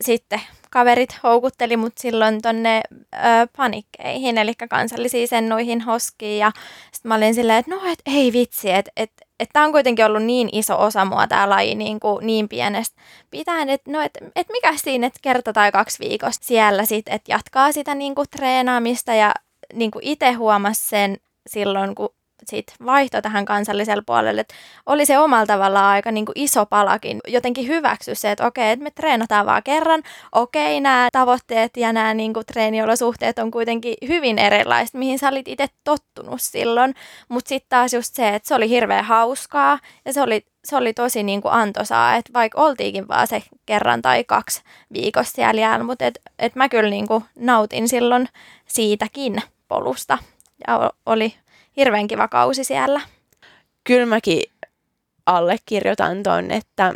sitten kaverit houkutteli mut silloin tonne ö, panikkeihin, eli kansallisiin sennuihin hoskiin ja sitten mä olin silleen, että no, et ei vitsi, että et, että tämä on kuitenkin ollut niin iso osa mua tämä laji niin, kuin niin pienestä pitäen, että no, et, et mikä siinä, että kerta tai kaksi viikosta siellä sitten, että jatkaa sitä niin kuin treenaamista ja niin kuin itse huomasi sen silloin, kun sit vaihto tähän kansalliselle puolelle, että oli se omalla tavallaan aika niin kuin iso palakin jotenkin hyväksy se, että okei, että me treenataan vaan kerran, okei, nämä tavoitteet ja nämä niin kuin treeniolosuhteet on kuitenkin hyvin erilaiset, mihin sä olit itse tottunut silloin, mutta sitten taas just se, että se oli hirveän hauskaa ja se oli se oli tosi niin kuin antoisaa, että vaikka oltiinkin vaan se kerran tai kaksi viikossa siellä jäällä, mutta et, et mä kyllä niin kuin nautin silloin siitäkin polusta ja oli hirveän kiva kausi siellä. Kyllä mäkin allekirjoitan ton, että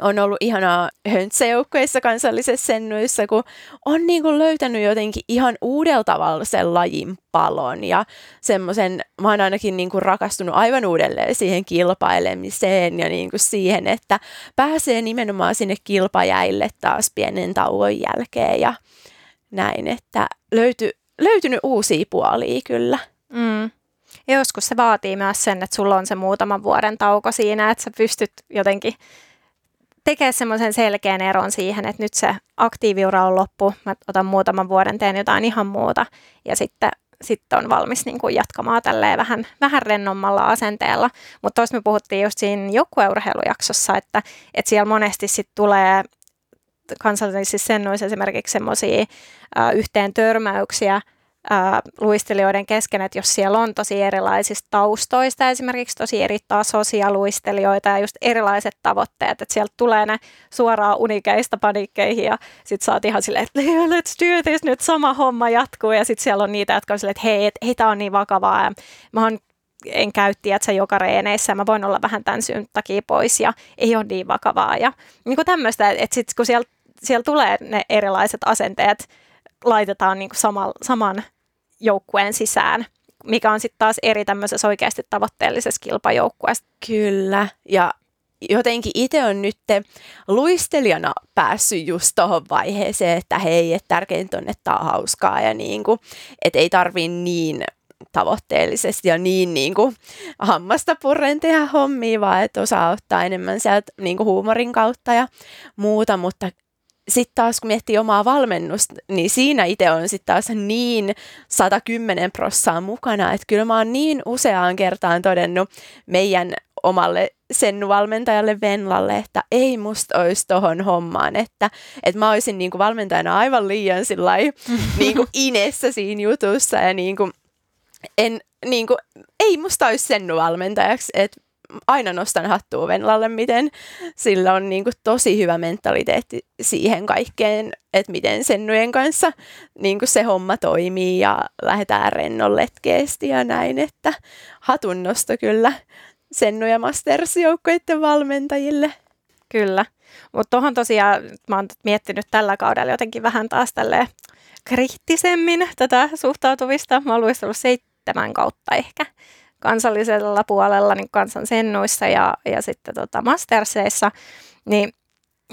on ollut ihanaa höntsäjoukkueissa kansallisessa sennuissa, kun on niin kuin löytänyt jotenkin ihan uudella tavalla sen lajin palon ja semmoisen, mä oon ainakin niin kuin rakastunut aivan uudelleen siihen kilpailemiseen ja niin kuin siihen, että pääsee nimenomaan sinne kilpajäille taas pienen tauon jälkeen ja näin, että löyty, löytynyt uusia puolia kyllä. Mm. Ja joskus se vaatii myös sen, että sulla on se muutaman vuoden tauko siinä, että sä pystyt jotenkin tekemään semmoisen selkeän eron siihen, että nyt se aktiiviura on loppu, mä otan muutaman vuoden, teen jotain ihan muuta ja sitten sitten on valmis niin kuin jatkamaan tälleen vähän, vähän rennommalla asenteella. Mutta tuossa me puhuttiin just siinä joukkueurheilujaksossa, että, että siellä monesti sitten tulee kansallisissa sennoissa esimerkiksi semmoisia yhteen törmäyksiä, ää, luistelijoiden kesken, että jos siellä on tosi erilaisista taustoista, esimerkiksi tosi eri tasoisia luistelijoita ja just erilaiset tavoitteet, että sieltä tulee ne suoraan unikeista paniikkeihin ja sitten sä oot ihan silleen, että let's do this, nyt sama homma jatkuu ja sitten siellä on niitä, jotka on silleen, että hei, et, hei tämä on niin vakavaa ja mä oon en käytti, että se joka reeneissä mä voin olla vähän tämän syyn takia pois ja ei ole niin vakavaa. Ja niin kuin tämmöistä, että sitten kun siellä, siellä tulee ne erilaiset asenteet, laitetaan niin kuin sama, saman joukkueen sisään, mikä on sitten taas eri tämmöisessä oikeasti tavoitteellisessa kilpajoukkueessa. Kyllä, ja jotenkin itse on nyt luistelijana päässyt just tuohon vaiheeseen, että hei, että tärkeintä on, että on hauskaa ja niin kuin, että ei tarvii niin tavoitteellisesti ja niin, niin kuin hammasta purren tehdä hommia, vaan että osaa ottaa enemmän sieltä niin kuin huumorin kautta ja muuta, mutta sitten taas kun miettii omaa valmennusta, niin siinä itse on sitten taas niin 110 prossaa mukana, että kyllä mä oon niin useaan kertaan todennut meidän omalle sen valmentajalle Venlalle, että ei musta olisi tohon hommaan, että, että mä olisin niin kuin valmentajana aivan liian niin kuin inessä siinä jutussa ja niin kuin, en, niin kuin, ei musta olisi sen valmentajaksi, että aina nostan hattua Venlalle, miten sillä on niin kuin tosi hyvä mentaliteetti siihen kaikkeen, että miten sennujen kanssa niin kuin se homma toimii ja lähdetään rennolletkeesti ja näin, että hatunnosto kyllä sennu- ja masters-joukkoiden valmentajille. Kyllä, mutta tuohon tosiaan mä oon miettinyt tällä kaudella jotenkin vähän taas tälleen kriittisemmin tätä suhtautuvista. Mä oon luistellut seitsemän kautta ehkä kansallisella puolella niin kansansennuissa ja, ja sitten tota masterseissa, niin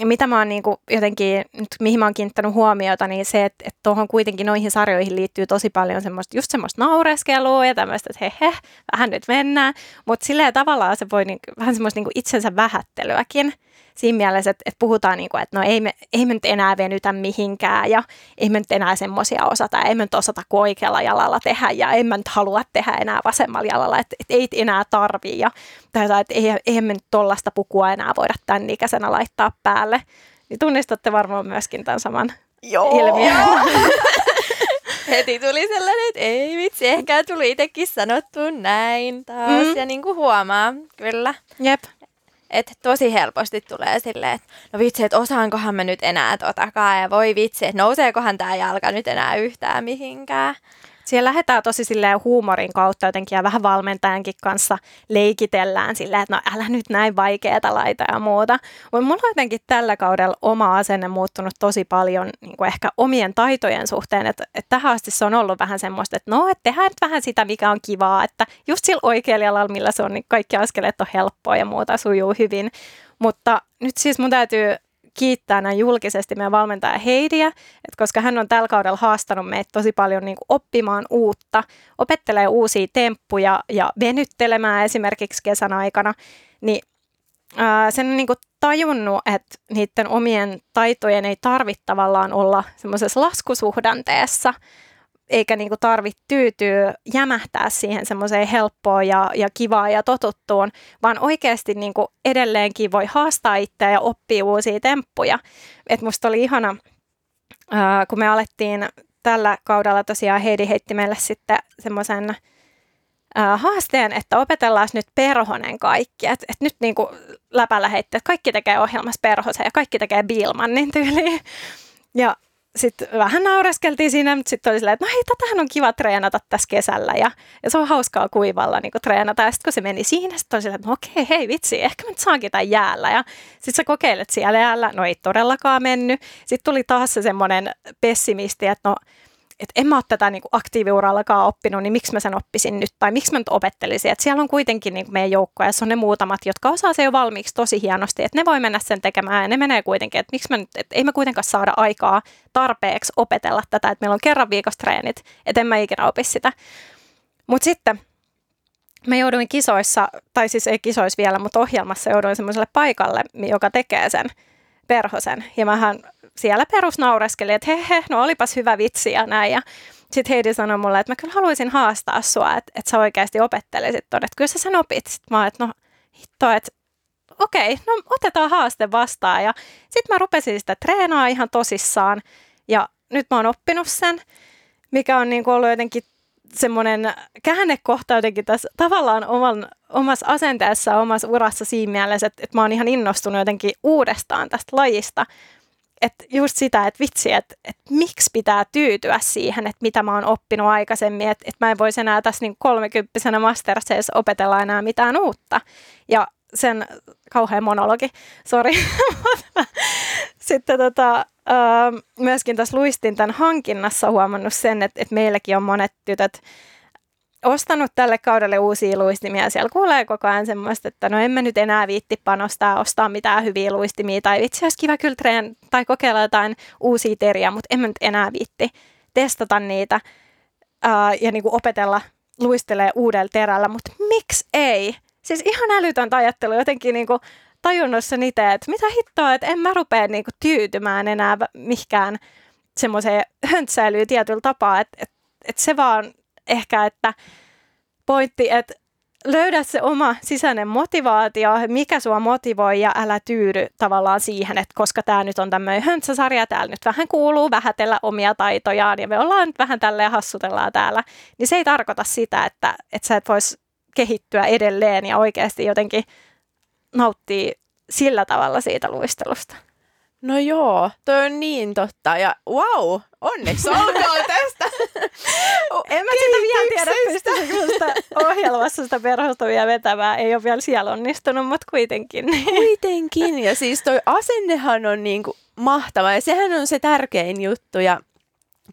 mitä mä oon niin kuin jotenkin, nyt mihin mä oon kiinnittänyt huomiota, niin se, että, että tuohon kuitenkin noihin sarjoihin liittyy tosi paljon semmoista, just semmoista naureskelua ja tämmöistä, että he, he vähän nyt mennään, mutta silleen tavallaan se voi niin, vähän semmoista niin kuin itsensä vähättelyäkin siinä mielessä, että, että puhutaan, niin kuin, että no ei me, ei me nyt enää venytä mihinkään ja ei me nyt enää semmoisia osata, ei me nyt osata kuin oikealla jalalla tehdä ja en mä nyt halua tehdä enää vasemmalla jalalla, että, että ei enää tarvii ja tai että ei, ei me nyt tollasta pukua enää voida tämän ikäisenä laittaa päälle. Niin tunnistatte varmaan myöskin tämän saman Joo. ilmiön. Heti tuli sellainen, että ei vitsi, ehkä tuli itsekin sanottu näin taas mm. ja niin kuin huomaa, kyllä. Jep. Että tosi helposti tulee silleen, että no vitsi, että osaankohan mä nyt enää totakaan ja voi vitsi, että nouseekohan tämä jalka nyt enää yhtään mihinkään. Siellä lähdetään tosi silleen huumorin kautta jotenkin ja vähän valmentajankin kanssa leikitellään silleen, että no älä nyt näin vaikeeta laita ja muuta. Mutta mulla on jotenkin tällä kaudella oma asenne muuttunut tosi paljon niin kuin ehkä omien taitojen suhteen, että, että tähän asti se on ollut vähän semmoista, että no, että tehdään nyt vähän sitä, mikä on kivaa, että just sillä oikealla jalalla, millä se on, niin kaikki askeleet on helppoa ja muuta sujuu hyvin. Mutta nyt siis mun täytyy kiittää näin julkisesti meidän valmentaja Heidiä, että koska hän on tällä kaudella haastanut meitä tosi paljon niin kuin oppimaan uutta, opettelee uusia temppuja ja venyttelemään esimerkiksi kesän aikana, niin ää, sen on niin kuin tajunnut, että niiden omien taitojen ei tarvitse tavallaan olla semmoisessa laskusuhdanteessa, eikä niinku tarvitse tyytyä jämähtää siihen semmoiseen helppoon ja, ja kivaan ja totuttuun, vaan oikeasti niinku edelleenkin voi haastaa itseä ja oppia uusia temppuja. Et musta oli ihana, ää, kun me alettiin tällä kaudella tosiaan Heidi heitti meille sitten semmoisen haasteen, että opetellaan nyt perhonen kaikki. Että et nyt niinku läpällä heitti, että kaikki tekee ohjelmassa perhosen ja kaikki tekee Bilmanin tyyliin. Ja sitten vähän naureskeltiin siinä, mutta sitten oli silleen, että no hei, tätähän on kiva treenata tässä kesällä ja, ja se on hauskaa kuivalla niin treenata. Ja sitten kun se meni siinä, sitten oli silleen, että no okei, hei vitsi, ehkä mä nyt saankin tämän jäällä. Ja sitten sä kokeilet siellä jäällä, no ei todellakaan mennyt. Sitten tuli taas se semmoinen pessimisti, että no että en mä ole tätä niin aktiiviurallakaan oppinut, niin miksi mä sen oppisin nyt, tai miksi mä nyt opettelisin. Että siellä on kuitenkin niin meidän joukkoja, on ne muutamat, jotka osaa se jo valmiiksi tosi hienosti, että ne voi mennä sen tekemään, ja ne menee kuitenkin, että miksi mä nyt, että ei me kuitenkaan saada aikaa tarpeeksi opetella tätä, että meillä on kerran viikossa treenit, että en mä ikinä opi sitä. Mutta sitten mä jouduin kisoissa, tai siis ei kisoissa vielä, mutta ohjelmassa jouduin semmoiselle paikalle, joka tekee sen perhosen. Ja mähän siellä perusnaureskeli, että he, he, no olipas hyvä vitsi ja näin. Ja sitten Heidi sanoi mulle, että mä kyllä haluaisin haastaa sua, että, että sä oikeasti opettelisit tuonne, että kyllä sä sen opit. Sitten mä että no hitto, että okei, no otetaan haaste vastaan. Ja sitten mä rupesin sitä treenaa ihan tosissaan ja nyt mä oon oppinut sen mikä on niin kuin ollut jotenkin semmoinen käännekohta jotenkin tässä tavallaan oman, omassa asenteessa, omassa urassa siinä mielessä, että, että mä oon ihan innostunut jotenkin uudestaan tästä lajista. Että just sitä, että vitsi, että, että miksi pitää tyytyä siihen, että mitä mä oon oppinut aikaisemmin, että, että mä en voisi enää tässä niin kolmekymppisenä masterseessa opetella enää mitään uutta. Ja sen kauhean monologi, sori. Sitten tota, myöskin tässä luistin tämän hankinnassa huomannut sen, että, että meilläkin on monet tytöt ostanut tälle kaudelle uusia luistimia. Siellä kuulee koko ajan semmoista, että no en mä nyt enää viitti panostaa, ostaa mitään hyviä luistimia. Tai vitsi, olisi kiva kyllä treen, tai kokeilla jotain uusia teriä, mutta en mä nyt enää viitti testata niitä ää, ja niin kuin opetella luistelee uudella terällä. Mutta miksi ei? Siis ihan älytöntä ajattelu jotenkin niin kuin tajunnut sen itse, että mitä hittoa, että en mä rupea niinku tyytymään enää mihinkään semmoiseen höntsäilyyn tietyllä tapaa, että, että, että se vaan ehkä, että pointti, että löydä se oma sisäinen motivaatio, mikä sua motivoi ja älä tyydy tavallaan siihen, että koska tämä nyt on tämmöinen höntsäsarja, täällä nyt vähän kuuluu vähätellä omia taitojaan ja me ollaan nyt vähän tälleen hassutellaan täällä, niin se ei tarkoita sitä, että, että sä et vois kehittyä edelleen ja oikeasti jotenkin nauttii sillä tavalla siitä luistelusta. No joo, toi on niin totta. Ja wow, onneksi olkoon tästä. en mä sitä vielä tiedä, pystyisikö sitä ohjelmassa sitä perhostovia vetämään. Ei ole vielä siellä onnistunut, mutta kuitenkin. Kuitenkin. Ja siis toi asennehan on niinku mahtava ja sehän on se tärkein juttu. Ja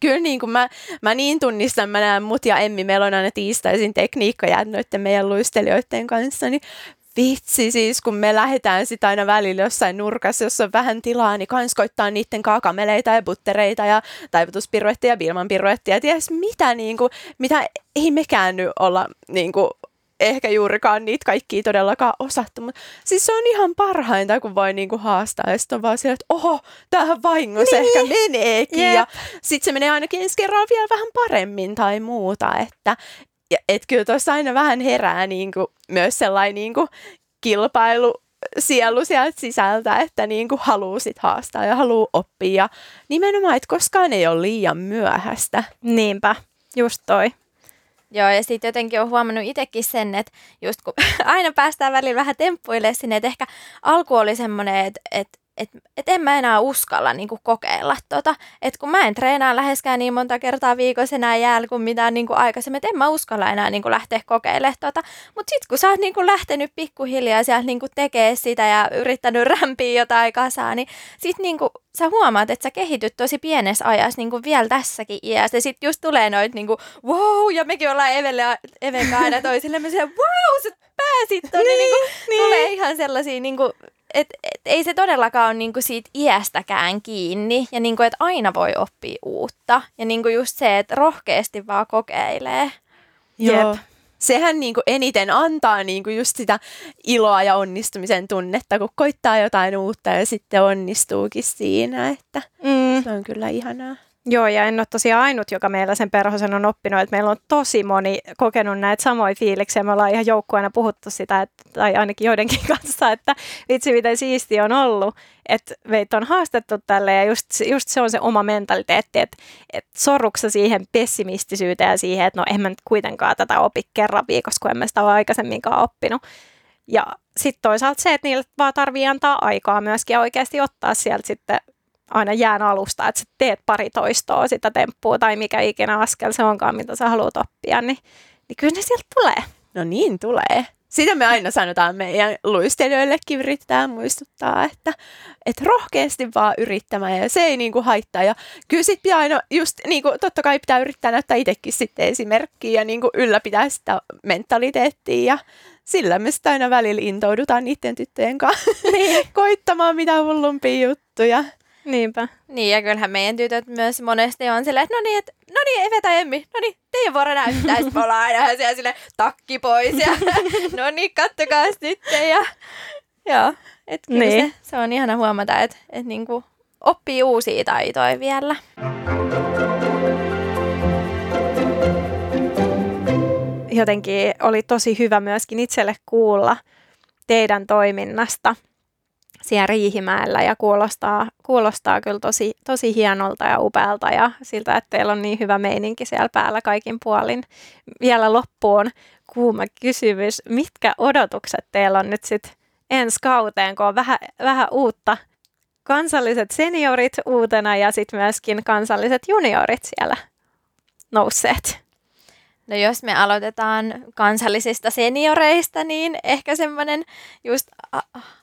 kyllä niin kuin mä, mä niin tunnistan, mä näen mut ja Emmi, meillä on aina tiistaisin tekniikkajät noiden meidän luistelijoiden kanssa, niin vitsi siis, kun me lähdetään sitä aina välillä jossain nurkassa, jossa on vähän tilaa, niin kans koittaa niiden kaakameleita ja buttereita ja taivutuspiruettia ja bilmanpiruettia ja ties mitä, niin kuin, mitä ei mekään nyt olla niin kuin, ehkä juurikaan niitä kaikkia todellakaan osattu, mutta siis se on ihan parhainta, kun voi niinku haastaa ja sitten on vaan siellä, että oho, tähän vahingossa niin. ehkä meneekin yeah. ja sitten se menee ainakin ensi kerralla vielä vähän paremmin tai muuta, että ja, et kyllä tuossa aina vähän herää niin kuin, myös sellainen niin kuin, kilpailu sielu sieltä sisältä, että niin kuin haluaa sit haastaa ja haluaa oppia. Ja nimenomaan, että koskaan ei ole liian myöhäistä. Niinpä, just toi. Joo, ja sitten jotenkin on huomannut itsekin sen, että just kun aina päästään välillä vähän temppuille sinne, että ehkä alku oli semmoinen, että, että että et en mä enää uskalla niinku kokeilla tota. Että kun mä en treenaa läheskään niin monta kertaa viikossa enää jäällä kuin mitään niinku aikaisemmin, että en mä uskalla enää niinku lähteä kokeilemaan tota. Mutta sitten kun sä oot niinku lähtenyt pikkuhiljaa sieltä niinku tekee sitä ja yrittänyt rämpiä jotain kasaa, niin sit niinku sä huomaat, että sä kehityt tosi pienessä ajassa niinku vielä tässäkin iässä. Ja sitten just tulee noit niinku wow, ja mekin ollaan Evelle, Even aina toisille, se wow, sä pääsit tonne, niin, niinku, niin. tulee ihan sellaisia niinku et, et, ei se todellakaan ole niinku siitä iästäkään kiinni ja niinku, että aina voi oppia uutta. Ja niinku just se, että rohkeasti vaan kokeilee. Joo. Jep. Sehän niinku eniten antaa niinku just sitä iloa ja onnistumisen tunnetta, kun koittaa jotain uutta ja sitten onnistuukin siinä, että mm. se on kyllä ihanaa. Joo, ja en ole tosiaan ainut, joka meillä sen perhosen on oppinut, että meillä on tosi moni kokenut näitä samoja fiiliksiä. Me ollaan ihan joukkueena puhuttu sitä, että, tai ainakin joidenkin kanssa, että vitsi miten siisti on ollut, että meitä on haastettu tälle ja just, just se on se oma mentaliteetti, että, että sorruksa siihen pessimistisyyteen ja siihen, että no en mä nyt kuitenkaan tätä opi kerran viikossa, kun en mä sitä ole aikaisemminkaan oppinut. Ja sitten toisaalta se, että niille vaan tarvii antaa aikaa myöskin ja oikeasti ottaa sieltä sitten aina jään alusta, että sä teet pari toistoa sitä temppua tai mikä ikinä askel se onkaan, mitä sä haluat oppia, niin, niin kyllä ne sieltä tulee. No niin tulee. Sitä me aina sanotaan meidän luistelijoillekin yrittää muistuttaa, että, että rohkeasti vaan yrittämään ja se ei niinku haittaa. Ja kyllä sitten pitää aina just, niinku, totta kai pitää yrittää näyttää itsekin sitten esimerkkiä ja niinku ylläpitää sitä mentaliteettia ja sillä me sitä aina välillä intoudutaan niiden tyttöjen kanssa niin. koittamaan mitä hullumpia juttuja. Niinpä. Niin, ja kyllähän meidän tytöt myös monesti on silleen, että no niin, että no niin, Eve tai Emmi, no niin, teidän vuoro näyttää, sitten me ollaan aina siellä sille takki pois, ja no niin, kattokaa nyt, ja joo, että kyllä niin. se, se, on ihana huomata, että, että niinku oppii uusia taitoja vielä. Jotenkin oli tosi hyvä myöskin itselle kuulla teidän toiminnasta – siellä Riihimäellä ja kuulostaa, kuulostaa kyllä tosi, tosi hienolta ja upealta ja siltä, että teillä on niin hyvä meininki siellä päällä kaikin puolin. Vielä loppuun kuuma kysymys, mitkä odotukset teillä on nyt sitten ensi kauteen, kun on vähän, vähän uutta kansalliset seniorit uutena ja sitten myöskin kansalliset juniorit siellä nousseet? No jos me aloitetaan kansallisista senioreista, niin ehkä semmoinen just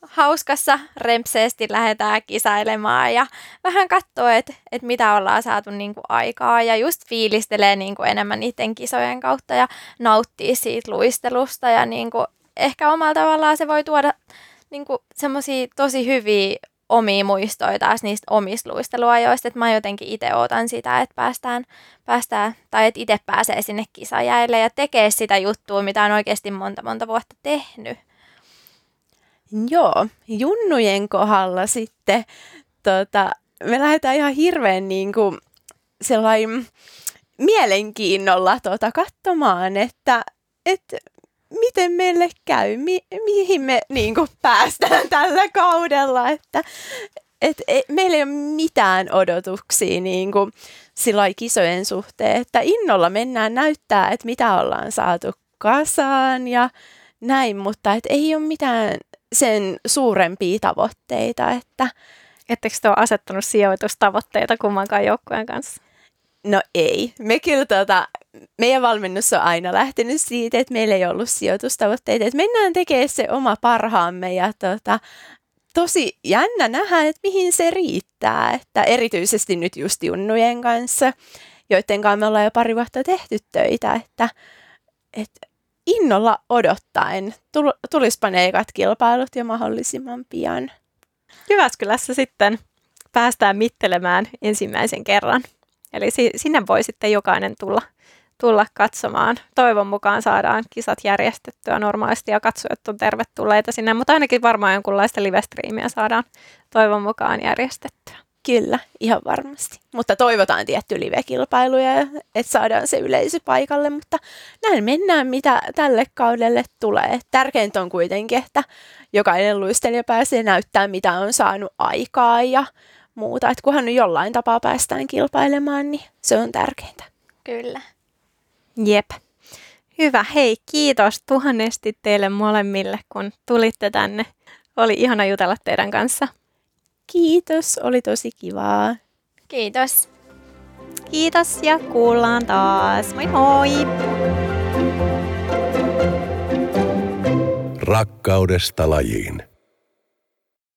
hauskassa rempseesti lähdetään kisailemaan ja vähän katsoa, että et mitä ollaan saatu niinku aikaa ja just fiilistelee niinku enemmän niiden kisojen kautta ja nauttii siitä luistelusta ja niinku ehkä omalla tavallaan se voi tuoda niinku semmoisia tosi hyviä omia muistoja taas niistä omista luisteluajoista, että mä jotenkin itse ootan sitä, että päästään, päästään tai että itse pääsee sinne kisajäille ja tekee sitä juttua, mitä on oikeasti monta monta vuotta tehnyt. Joo, junnujen kohdalla sitten tota, me lähdetään ihan hirveän niin kuin, sellainen mielenkiinnolla tota, katsomaan, että, että miten meille käy, mi- mihin me niin kuin, päästään tällä kaudella, että et, et, meillä ei ole mitään odotuksia niin kuin, kisojen suhteen, että innolla mennään näyttää, että mitä ollaan saatu kasaan ja näin, mutta et ei ole mitään sen suurempia tavoitteita. Että... Ettekö te ole asettanut sijoitustavoitteita kummankaan joukkueen kanssa? No ei. Me kyllä tota, meidän valmennus on aina lähtenyt siitä, että meillä ei ollut sijoitustavoitteita. Että mennään tekemään se oma parhaamme ja tota, tosi jännä nähdä, että mihin se riittää. Että erityisesti nyt just junnujen kanssa, joiden kanssa me ollaan jo pari vuotta tehty töitä, että, että innolla odottaen tulispa ne ekat kilpailut jo mahdollisimman pian. Jyväskylässä sitten päästään mittelemään ensimmäisen kerran. Eli si- sinne voi sitten jokainen tulla, tulla katsomaan. Toivon mukaan saadaan kisat järjestettyä normaalisti ja katsojat on tervetulleita sinne, mutta ainakin varmaan jonkunlaista live saadaan toivon mukaan järjestettyä. Kyllä, ihan varmasti. Mutta toivotaan tietty live-kilpailuja, että saadaan se yleisö paikalle, mutta näin mennään, mitä tälle kaudelle tulee. Tärkeintä on kuitenkin, että jokainen luistelija pääsee näyttämään, mitä on saanut aikaa ja muuta. Että kunhan nyt jollain tapaa päästään kilpailemaan, niin se on tärkeintä. Kyllä. Jep. Hyvä. Hei, kiitos tuhannesti teille molemmille, kun tulitte tänne. Oli ihana jutella teidän kanssa. Kiitos, oli tosi kivaa. Kiitos. Kiitos ja kuullaan taas. Moi moi! Rakkaudesta lajiin.